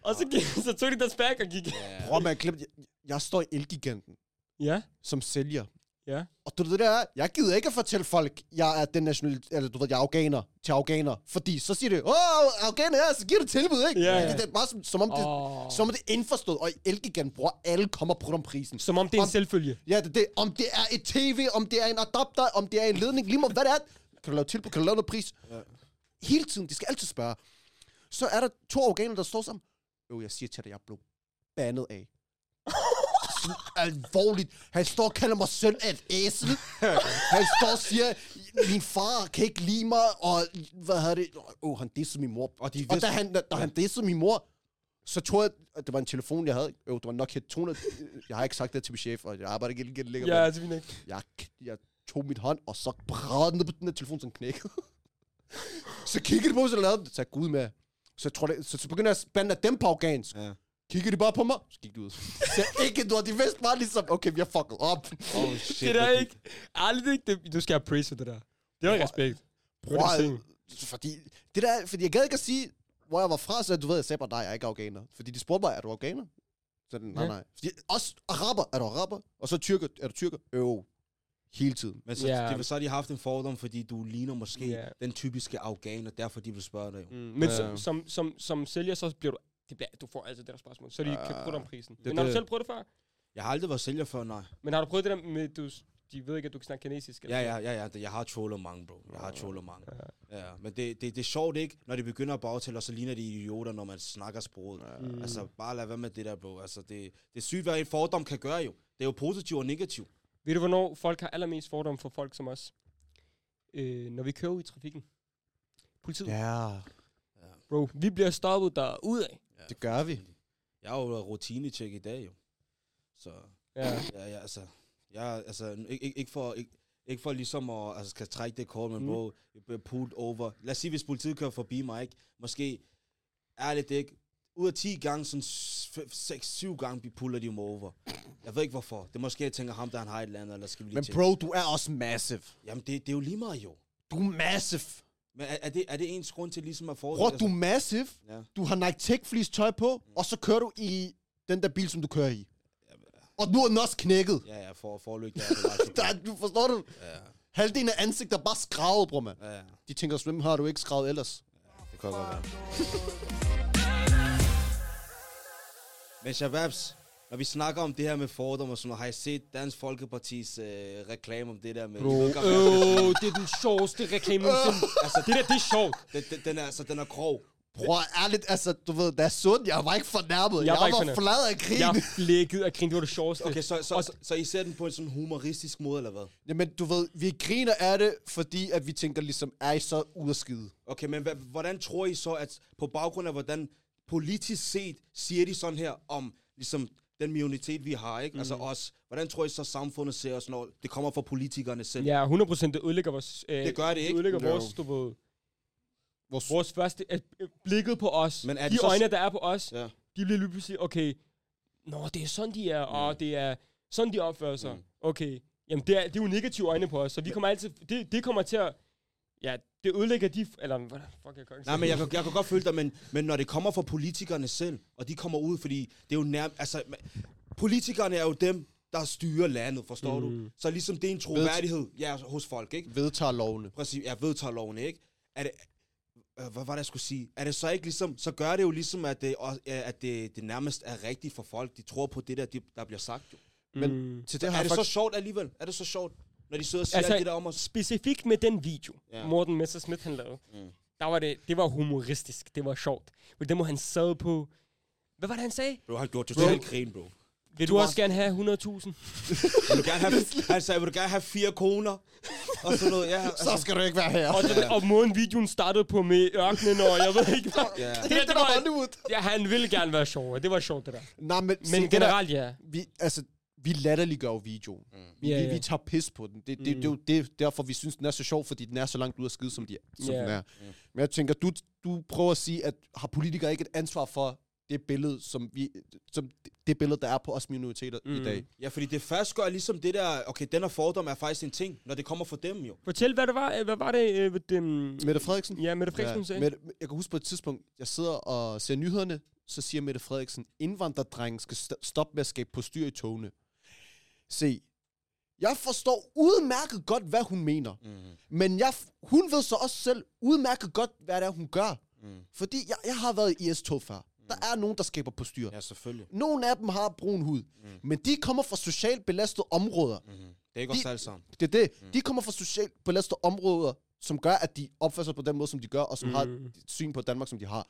Og så, gik, så tog de deres bag og gik. Ja. Bror, man glemte, jeg, jeg står i Elgiganten Ja, som sælger. ja. Og du ved det der er, jeg gider ikke at fortælle folk, jeg er den national, eller du ved, jeg er afghaner til afghaner. Fordi så siger de, åh, afghaner, ja, så giver du tilbud, ikke? Ja, ja. Det, det er bare som, som om det, Oh. som om det er indforstået. Og Elgiganten, bror, alle kommer på om prisen. Som om det er en Om- selvfølge. Ja, det, det, om det er et tv, om det er en adapter, om det er en ledning, lige meget hvad det er. Kan du lave tilbud, kan du lave noget pris? Ja. Hele tiden, de skal altid spørge. Så er der to afghanere, der står sammen. Jo, jeg siger til dig, jeg blev bandet af. Sådan alvorligt. Han står og kalder mig søn af et æsel. Han står og siger, min far kan ikke lide mig, og hvad hedder det? Åh, oh, han dissede min mor. Og de Og vidste, da han, da, da han dissede min mor, så tror jeg, at det var en telefon, jeg havde. Jo, det var nok et 200. Jeg har ikke sagt det til min chef, og jeg arbejder ikke længere. Ja, altså, fint ikke. jeg, jeg tog mit hånd, og så brædede den ned på den der telefon, så den knækkede. så kiggede de på mig, så lavede den. Så Gud med. Så, jeg tror, det, så, så begyndte jeg at spænde dem på afghansk. Ja. Kiggede de bare på mig, så gik de ud. Så ikke noget, de vidste bare ligesom, okay, vi har fucket op. Oh, shit. Det der er ikke... Ærligt ikke, det, du skal have praise for det der. Det var respekt. Bror, er det fordi, det der, fordi jeg gad ikke at sige, hvor jeg var fra, så du ved, jeg sagde bare, nej, jeg er ikke afghaner. Fordi de spurgte mig, er du afghaner? Så den, nej, Ja. nej. Fordi også araber, er du araber? Og så tyrker, er du tyrker? Jo. Hele tiden. Men så, Ja. de, så har de haft en fordom, fordi du ligner måske Ja. den typiske afghaner, derfor de vil spørge dig. jo. Mm, men Ja. som, som, som, som sælger, så bliver du... Det bliver, du får altid det der spørgsmål, så de Ja. kan bruge om prisen. Det- Men har du det- selv prøvet det før? Jeg har aldrig været sælger før, nej. Men har du prøvet det der med, du, de ved ikke, at du kan snakke kinesisk? eller Ja, ja, ja, ja. Jeg har trollet mange, bro. Jeg har trollet mange. Ja. Men det, det, det er sjovt ikke, når de begynder at bagtale, og så ligner de idioter, når man snakker sproget. Mm. Altså, bare lad være med det der, bro. Altså, det, det er sygt, hvad en fordom kan gøre jo. Det er jo positivt og negativt. Ved du, hvornår folk har allermest fordom for folk som os? Øh, når vi kører ud i trafikken. Politiet. Ja. Ja, Bro, vi bliver stoppet derudad. Det gør vi. Jeg har jo rutinetjek i dag, jo. Så, Ja. ja, ja altså, jeg, altså, ikke, ikke, ikke for, ikke, ikke for ligesom at altså, skal trække det kort, men mm. bro, jeg bliver pulled over. Lad os sige, hvis politiet kører forbi mig, ikke? Måske, ærligt ikke, ud af 10 gange, sådan 6-7 gange puller de mig over. Jeg ved ikke hvorfor. Det er måske, jeg tænker ham, der han har et eller andet, eller skal vi lige Men bro, du er også massive. Jamen, det, det er jo lige meget jo. Du er massive. Men er, er, det, er det ens grund til ligesom at få Bror, du er massive. Ja. Du har Nike Tech Fleece tøj på, og så kører du i den der bil, som du kører i. Og nu er den også knækket. Ja, ja, for, forlygt. Der, er er- du forstår du? ja, Halvdelen af ansigtet er bare skravet, bror, mand. ja, ja, De tænker, svømme har du ikke skravet ellers. det kan godt være. Men Shababs, når vi snakker om det her med fordom og sådan noget, har jeg set Dansk Folkepartis øh, reklame om det der med... Bro, I øh, det er den sjoveste reklame. nogensinde. altså, det der, det er sjovt. den, den, den, er, altså, den er grov. Bror, ærligt, altså, du ved, da jeg så den, jeg var ikke fornærmet. Jeg, Jeg var ikke var, flad af grin. Jeg flækkede af grin, det var det sjoveste. Okay, så, så, Og- så, så I ser den på en sådan humoristisk måde, eller hvad? Jamen, du ved, vi griner af det, fordi at vi tænker ligesom, er I så skide? Okay, men hvordan tror I så, at på baggrund af, hvordan politisk set siger de sådan her om ligesom den minoritet, vi har, ikke? Mm. Altså os. Hvordan tror I så, samfundet ser os, når det kommer fra politikerne selv? Ja, 100% det ødelægger vores... Øh, Det gør det ikke. ødelægger Jo. vores, du ved, Vores, vores første... Øh, blikket på os. Men er de det så- øjne, der er på os, Ja. de bliver lige pludselig, okay, nå, det er sådan, de er, og det er sådan, de opfører sig. Mm. Okay, jamen det er, det er jo negative øjne på os, så vi kommer altid... Det, det kommer til at... Ja, det ødelægger de... Eller, hvad fuck, jeg kan ikke Nej, men jeg, jeg kan godt føle dig, men, men når det kommer fra politikerne selv, og de kommer ud, fordi det er jo nærmest... Altså, politikerne er jo dem, der styrer landet, forstår mm. du? Så ligesom det er en troværdighed ja, hos folk, ikke? vedtager lovene. Præcis, jeg vedtager loven, ikke? Er det, øh, hvad var det, jeg skulle sige? Er det så ikke ligesom, så gør det jo ligesom, at det, at det, det nærmest er rigtigt for folk. De tror på det der, de, der bliver sagt. Jo. Men Mm. til det Er har det jeg så faktisk... sjovt alligevel? Er det så sjovt, når de sidder og siger Altså, alt det der om os? Specifikt med den video, Ja. ja. Morten Messerschmidt han lavede, Mm. der var det, det var humoristisk, det var sjovt. Men det må han sad på... Hvad var det, han sagde? Bro, han gjorde totalt grin, bro. Vil Du du, var- også gerne have 100.000? Vil du gerne have, han sagde, vil du gerne have fire koner? Og sådan noget, ja. Altså, Så skal du ikke være her. Og, den, og måden videoen startede på med ørkenen, og jeg ved ikke hvad. ja. Det, Det er det var, Hollywood. ja, han ville gerne være sjov, det var sjovt, det der. Nej, men, se, Men der- generelt, ja. vi, altså, vi latterliggør jo videoen. Mm. Vi, Ja, vi, ja. vi tager pis på den. Det, det, Mm. det, er jo det, derfor, vi synes, den er så sjov, fordi den er så langt ud af skide, som, de, som Ja. den er. Men jeg tænker, du, du prøver at sige, at har politikere ikke et ansvar for det billede, som, vi, som det billede, der er på os minoriteter mm. i Mm. dag? ja, fordi det først gør ligesom det der, okay, den her fordom er faktisk en ting, når det kommer fra dem jo. Fortæl, hvad det var. øh, Hvad var det? Øh, det um, Mette Frederiksen? ja, Mette Frederiksen ja, sagde. Mette, jeg kan huske på et tidspunkt, jeg sidder og ser nyhederne, så siger Mette Frederiksen, indvandrerdrengen skal st- stoppe med at skabe på styr i togene. Se, jeg forstår udmærket godt, hvad hun mener. Mm. Men jeg, hun ved så også selv udmærket godt, hvad det er, hun gør. Mm. Fordi jeg, jeg har været i S-tog før. Der er nogen, der skaber på styr. Ja, selvfølgelig. Nogle af dem har brun hud. Mm. Men de kommer fra socialt belastede områder. Mm. Det er ikke De- os alle sammen. Det er det. De kommer fra socialt belastede områder, som gør, at de opfører sig på den måde, som de gør, og som mm. har Mm. et syn på Danmark, som de har.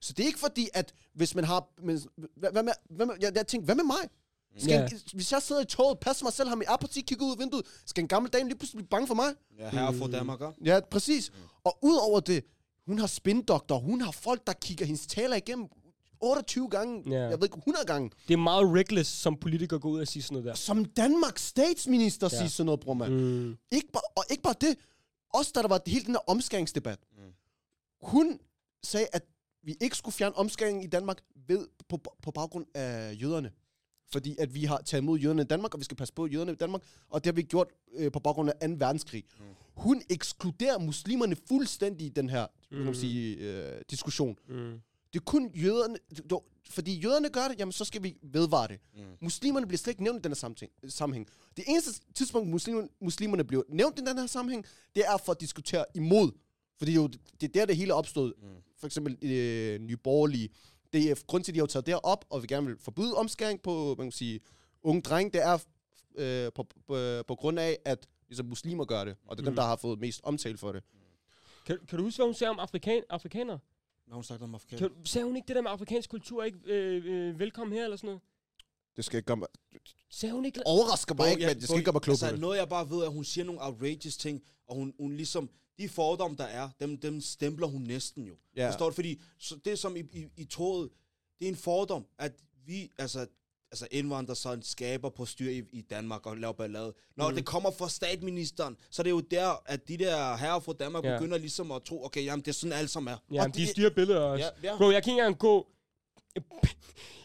Så det er ikke fordi, at hvis man har... Men, hvad, hvad med, hvad med, jeg, jeg tænkte, hvad med mig? Skal Ja. en, hvis jeg sidder i toget, passer mig selv, har min Apple kigger ud af vinduet, skal en gammel dame lige pludselig blive bange for mig? Ja, her for Danmark? Ja, præcis. Og udover det, hun har spindoktor, hun har folk, der kigger hendes taler igennem 28 gange, Ja. jeg ved ikke, 100 gange. Det er meget reckless, som politiker går ud og siger sådan noget der. Som Danmarks statsminister Ja. siger sådan noget, bror man. Mm. Ikke bare, og ikke bare det. Også da der var hele den her omskæringsdebat. Mm. Hun sagde, at vi ikke skulle fjerne omskæring i Danmark ved, på, på baggrund af jøderne. Fordi at vi har taget imod jøderne i Danmark, og vi skal passe på jøderne i Danmark. Og det har vi gjort øh, på baggrund af 2. verdenskrig. Mm. Hun ekskluderer muslimerne fuldstændig i den her mm. kan man sige, øh, diskussion. Mm. Det er kun jøderne... Fordi jøderne gør det, jamen så skal vi vedvare det. Mm. Muslimerne bliver slet ikke nævnt i den her samtæng- sammenhæng. Det eneste tidspunkt, muslimerne, muslimerne bliver nævnt i den her sammenhæng, det er for at diskutere imod. Fordi jo, det er der, det hele opstået. Mm. For eksempel øh, Nye Borgerlige. DF, grund til, at de har taget det op, og vi gerne vil forbyde omskæring på, man kan sige, unge drenge, det er øh, på, på, på grund af, at ligesom muslimer gør det. Og det er dem, Mm. der har fået mest omtale for det. Kan, kan du huske, hvad hun sagde om afrikan, afrikanere? Når hun snakker om afrikaner. Kan, sagde hun ikke det der med afrikansk kultur, ikke øh, øh, velkommen her eller sådan noget? Det skal ikke gøre mig, Sagde hun ikke? overrasker mig Bro, ikke, jeg- men det skal ikke gøre mig klog på altså, det. noget jeg bare ved, at hun siger nogle outrageous ting, og hun, hun ligesom, de fordomme, der er, dem, dem stempler hun næsten jo. Ja. Forstår du? Fordi så det som i, i, i toget, det er en fordom, at vi, altså, altså indvandrere sådan skaber på styr i, i Danmark og laver ballade. Når mm. det kommer fra statsministeren, så er det jo der, at de der herrer fra Danmark Ja. begynder ligesom at tro, okay, jamen det er sådan alle som er. Ja, Og de det- styrer billeder også. Ja, ja. Bro, jeg kan ikke engang gå...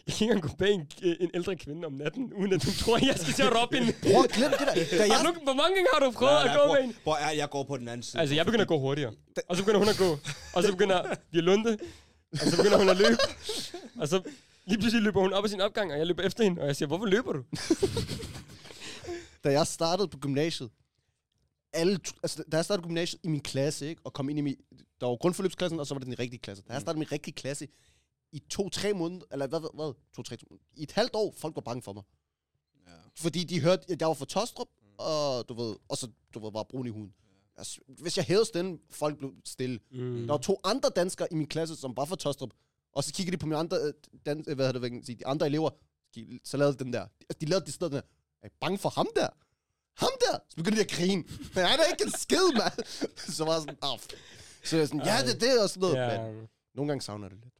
Jeg kan ikke engang gå bag en, en ældre kvinde om natten, uden at hun tror, jeg skal til at råbe hende. At glemme det der. Da jeg, du, hvor mange gange har du prøvet at gå med hende? Hvor er jeg går på den anden side. Altså, jeg begynder at gå hurtigere. Og så begynder hun at gå. Og så begynder vi at lunde. Og så begynder hun at løbe. Og så lige pludselig løber hun op ad sin opgang, og jeg løber efter hende. Og jeg siger, hvorfor løber du? da jeg startede på gymnasiet, alle, altså, da jeg startede gymnasiet i min klasse, ikke, og kom ind i min, der var grundforløbsklassen, og så var det den rigtige klasse. Da jeg startede min rigtige klasse, i to-tre måneder, eller hvad, hvad, hvad, to-tre, i et halvt år, folk var bange for mig. Ja. Fordi de hørte, at jeg var fra Tostrup, og du ved, og så, du ved, var brun i huden. Altså, hvis jeg hævede stemmen, folk blev stille. Mm. Der var to andre danskere i min klasse, som var fra Tostrup, og så kiggede de på mine andre, øh, dan, øh, hvad hedder det, hvad de andre elever, så lavede de den der. Altså, de lavede de den der. Er I bange for ham der? Ham der? Så begyndte de at grine. Men han er ikke en skid, mand. så var jeg sådan, ah. Så jeg sådan, ja, det er det, og sådan noget. Ja. Men nogle gange savner jeg det lidt.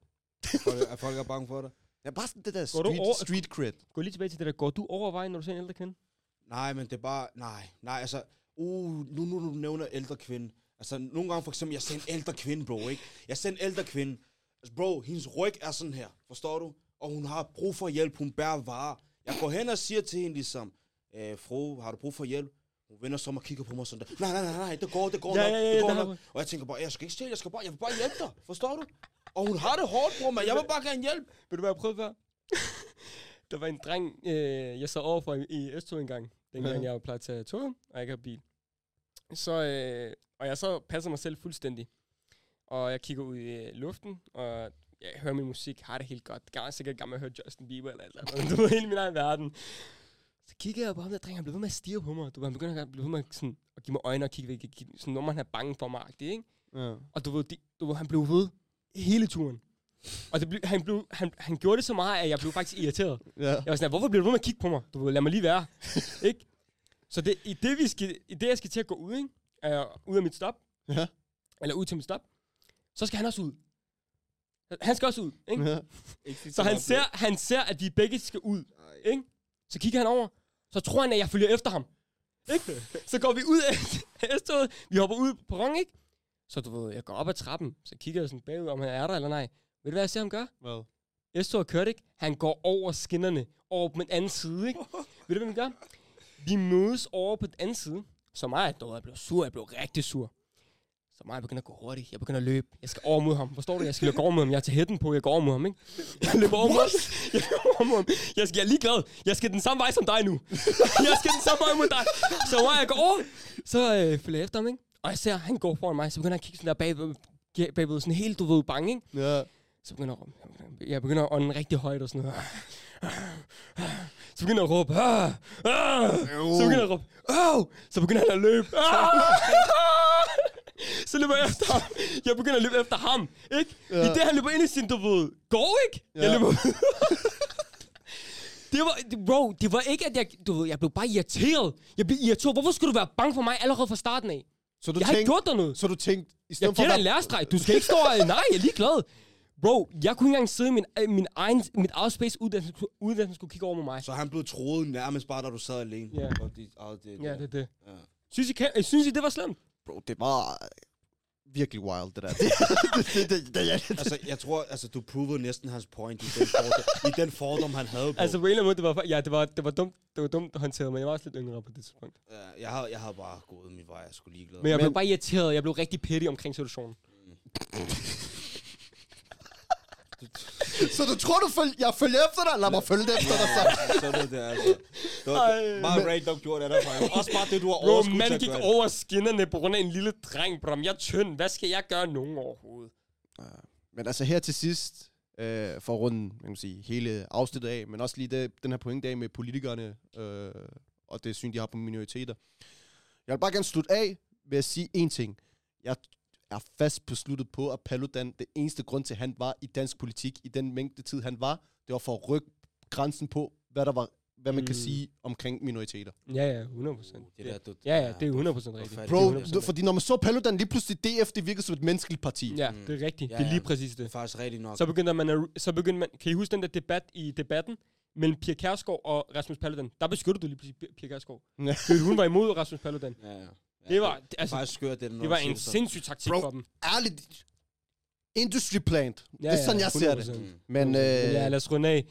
Folk, er folk er bange for dig? Ja, bare sådan det der Går du street, over- street cred. Gå lige tilbage til det der. Går du over vejen, når du ser en ældre kvinde? Nej, men det er bare... Nej, nej, altså... Uh, nu, nu, nu nævner ældre kvinde. Altså, nogle gange for eksempel, jeg ser en ældre kvinde, bro, ikke? Jeg ser en ældre kvinde. Altså, bro, hendes ryg er sådan her, forstår du? Og hun har brug for hjælp, hun bærer varer. Jeg går hen og siger til hende ligesom, øh, fru, har du brug for hjælp? Hun vender sig om og kigger på mig sådan der. Nej, nej, nej, nej, det går, det går Ja, nok, ja, ja, det går der har nok. Og jeg tænker bare, jeg skal ikke stjæle, jeg skal bare, jeg vil bare hjælpe dig, forstår du? Og hun har det hårdt, bror, men jeg vil bare gerne hjælpe. Ved du, hvad jeg prøvede før? der var en dreng, øh, jeg sad overfor i, i S2 en gang. Dengang Ja. jeg var plejet til at toget, og jeg ikke havde bil. Så, øh, og jeg så passer mig selv fuldstændig. Og jeg kigger ud i øh, luften, og jeg hører min musik, har det helt godt. Jeg er sikkert gammel at høre Justin Bieber eller eller andet. Du ved, hele min egen verden. Så kigger jeg på ham der dreng, han blev ved med at stirre på mig. Du ved, han begynder at blive ved med sådan, at give mig øjne og kigge væk. Sådan, når man er bange for mig, ikke? Ja. Og du ved, de, du ved, han blev ved hele turen. Og det blev, han, blev, han, han gjorde det så meget, at jeg blev faktisk irriteret. Ja. Jeg var sådan, hvorfor bliver du ved med at kigge på mig? Du lad mig lige være. ikke? Så det, i, det, vi skal, i det, jeg skal til at gå ud, ikke? Uh, ud af mit stop, Ja. eller ud til mit stop, så skal han også ud. Han skal også ud, ikke? Ja. Så han ser, han ser, at vi begge skal ud, ikke? Så kigger han over, så tror han, at jeg følger efter ham. Ikke? Så går vi ud af S-toget, vi hopper ud på perron, ikke? Så du ved, jeg går op ad trappen, så kigger jeg sådan bagud, om han er der eller nej. Ved du, hvad jeg ser ham gøre? Hvad? S-toget kørte ikke. Han går over skinnerne, over på den anden side, ikke? Ved du, hvad vi gør? Vi mødes over på den anden side. Så mig, jeg blev sur, jeg blev rigtig sur. Så mig begynder at gå hurtigt. Jeg begynder at løbe. Jeg skal over mod ham. Forstår du? Jeg skal løbe over mod ham. Jeg er til hætten på. Jeg går over mod ham, ikke? Jeg løber over mod ham. Jeg løber over mod ham. Jeg, skal, jeg er ligeglad. Jeg skal den samme vej som dig nu. jeg skal den samme vej mod dig. Så mig, jeg går over. Så øh, følger jeg efter ham, ikke? Og jeg ser, han går foran mig. Så begynder han at kigge sådan der bagved, bagved sådan helt, du ved, bange, ikke? Ja. Så begynder jeg, jeg begynder at ånde rigtig højt og sådan noget. Så begynder jeg at råbe. "Ah! Ah!" Så begynder jeg at råbe. Åh! Så begynder han at løbe. "Ah!" Så løber jeg efter ham. Jeg begynder at løbe efter ham. Ikke? Ja. I det, han løber ind i sin, du ved, går ikke? Jeg Ja. løber Det var, det- bro, det var ikke, at jeg, du ved, jeg blev bare irriteret. Jeg blev irriteret. Hvorfor skulle du være bange for mig allerede fra starten af? Så du Jeg har ikke tænkte, gjort dig noget. så du tænkte, i Jeg stedet for giver dig en lærestreg. Du skal ikke stå og... Nej, jeg er ligeglad. Bro, jeg kunne ikke engang sidde i min, øh, min egen, mit eget space, uden at, skulle- skulle kigge over med mig. Så han blev troet nærmest bare, da du sad alene. Ja. Og de, og det, Ja, det er det. Ja. Synes I, kan, synes I det var slemt? bro, det var virkelig wild, det der. Det, det, det, det, det, ja, det, Altså, jeg tror, altså, du provede næsten hans point i den fordom, i den fordom han havde på. Altså på en eller anden måde, det var, ja, det var, det var dumt, det var dumt håndteret, men jeg var også lidt yngre på det tidspunkt. Ja, jeg, havde, jeg havde bare gået min vej, jeg skulle ligeglad. Men jeg blev Men- bare irriteret, jeg blev rigtig petty omkring situationen. Så du tror, du følger, jeg følger efter dig? Lad mig følge efter dig, så. Ja, så er det altså. Det var bare random gjort af dig. Også bare det, du har Bro, man gik over skinnerne på grund af en lille dreng, bro. Jeg er tynd. Hvad skal jeg gøre nogen overhovedet? Men altså her til sidst, øh, for at runde man kan sige, hele afsnittet af, men også lige det, den her pointe af med politikerne øh, og det syn, de har på minoriteter. Jeg vil bare gerne slutte af ved at sige en ting. Jeg er fast besluttet på, at Paludan, det eneste grund til, at han var i dansk politik i den mængde tid, han var, det var for at rykke grænsen på, hvad der var hvad man mm. kan sige omkring minoriteter. Ja, ja, 100 procent. Det der, du, Ja, ja, det er 100 procent du rigtigt. fat i Bro, det. du, fordi når man så Paludan, lige pludselig DF, det virkede som et menneskeligt parti. Ja, Mm. det er rigtigt. Ja, Det er lige præcis Det er faktisk rigtigt nok. Så begyndte man, at, så begyndte man, kan I huske den der debat i debatten mellem Pia Kærsgaard og Rasmus Paludan? Der beskyttede du lige pludselig Pia- Pia Kærsgaard. Ja. Fordi hun var imod Rasmus Paludan. Ja, ja. Ja Det var, det, altså, er faktisk skørt, det, er, det var en sindssyg taktik Bro. for dem. Ærligt, industry plant. Ja, det er sådan, jeg ser det. 100%. Mm. Men øh, Ja, lad os runde af.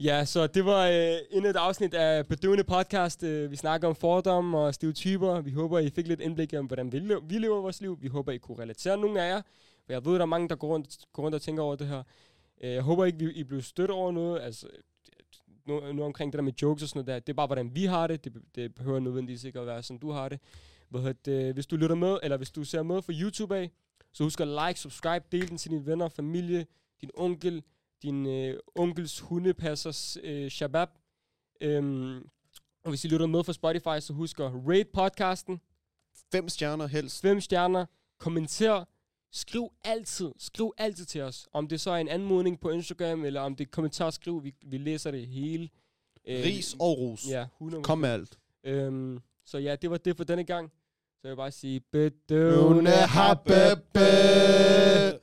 Ja, så det var øh, endnu et afsnit af Bedøvende Podcast. Øh, vi snakker om fordomme og stereotyper. Vi håber, I fik lidt indblik om, hvordan vi, lever, vi lever vores liv. Vi håber, I kunne relatere nogle af jer. For jeg ved, der er mange, der går rundt, går rundt og tænker over det her. Øh, jeg håber ikke, vi, I blev stødt over noget. Altså, nu, nu omkring det der med jokes og sådan noget der. Det er bare, hvordan vi har det. Det, det behøver nødvendigvis ikke at være, som du har det. Hvad hedder det. Hvis du lytter med, eller hvis du ser med fra YouTube af, så husk at like, subscribe, del den til dine venner, familie, din onkel, din øh, onkels hundepassers øh, shabab. Øhm, og hvis I lytter med fra Spotify, så husk at rate podcasten, fem stjerner helst. fem stjerner, kommenter, skriv altid, skriv altid til os. Om det så er en anmodning på Instagram, eller om det er kommentar, skriv, vi, vi læser det hele. Øh, Ris og ros. Ja, 100 Kom med alt. Øhm, så ja, det var det for denne gang. Så jeg vil bare sige, bedøvende har bebe.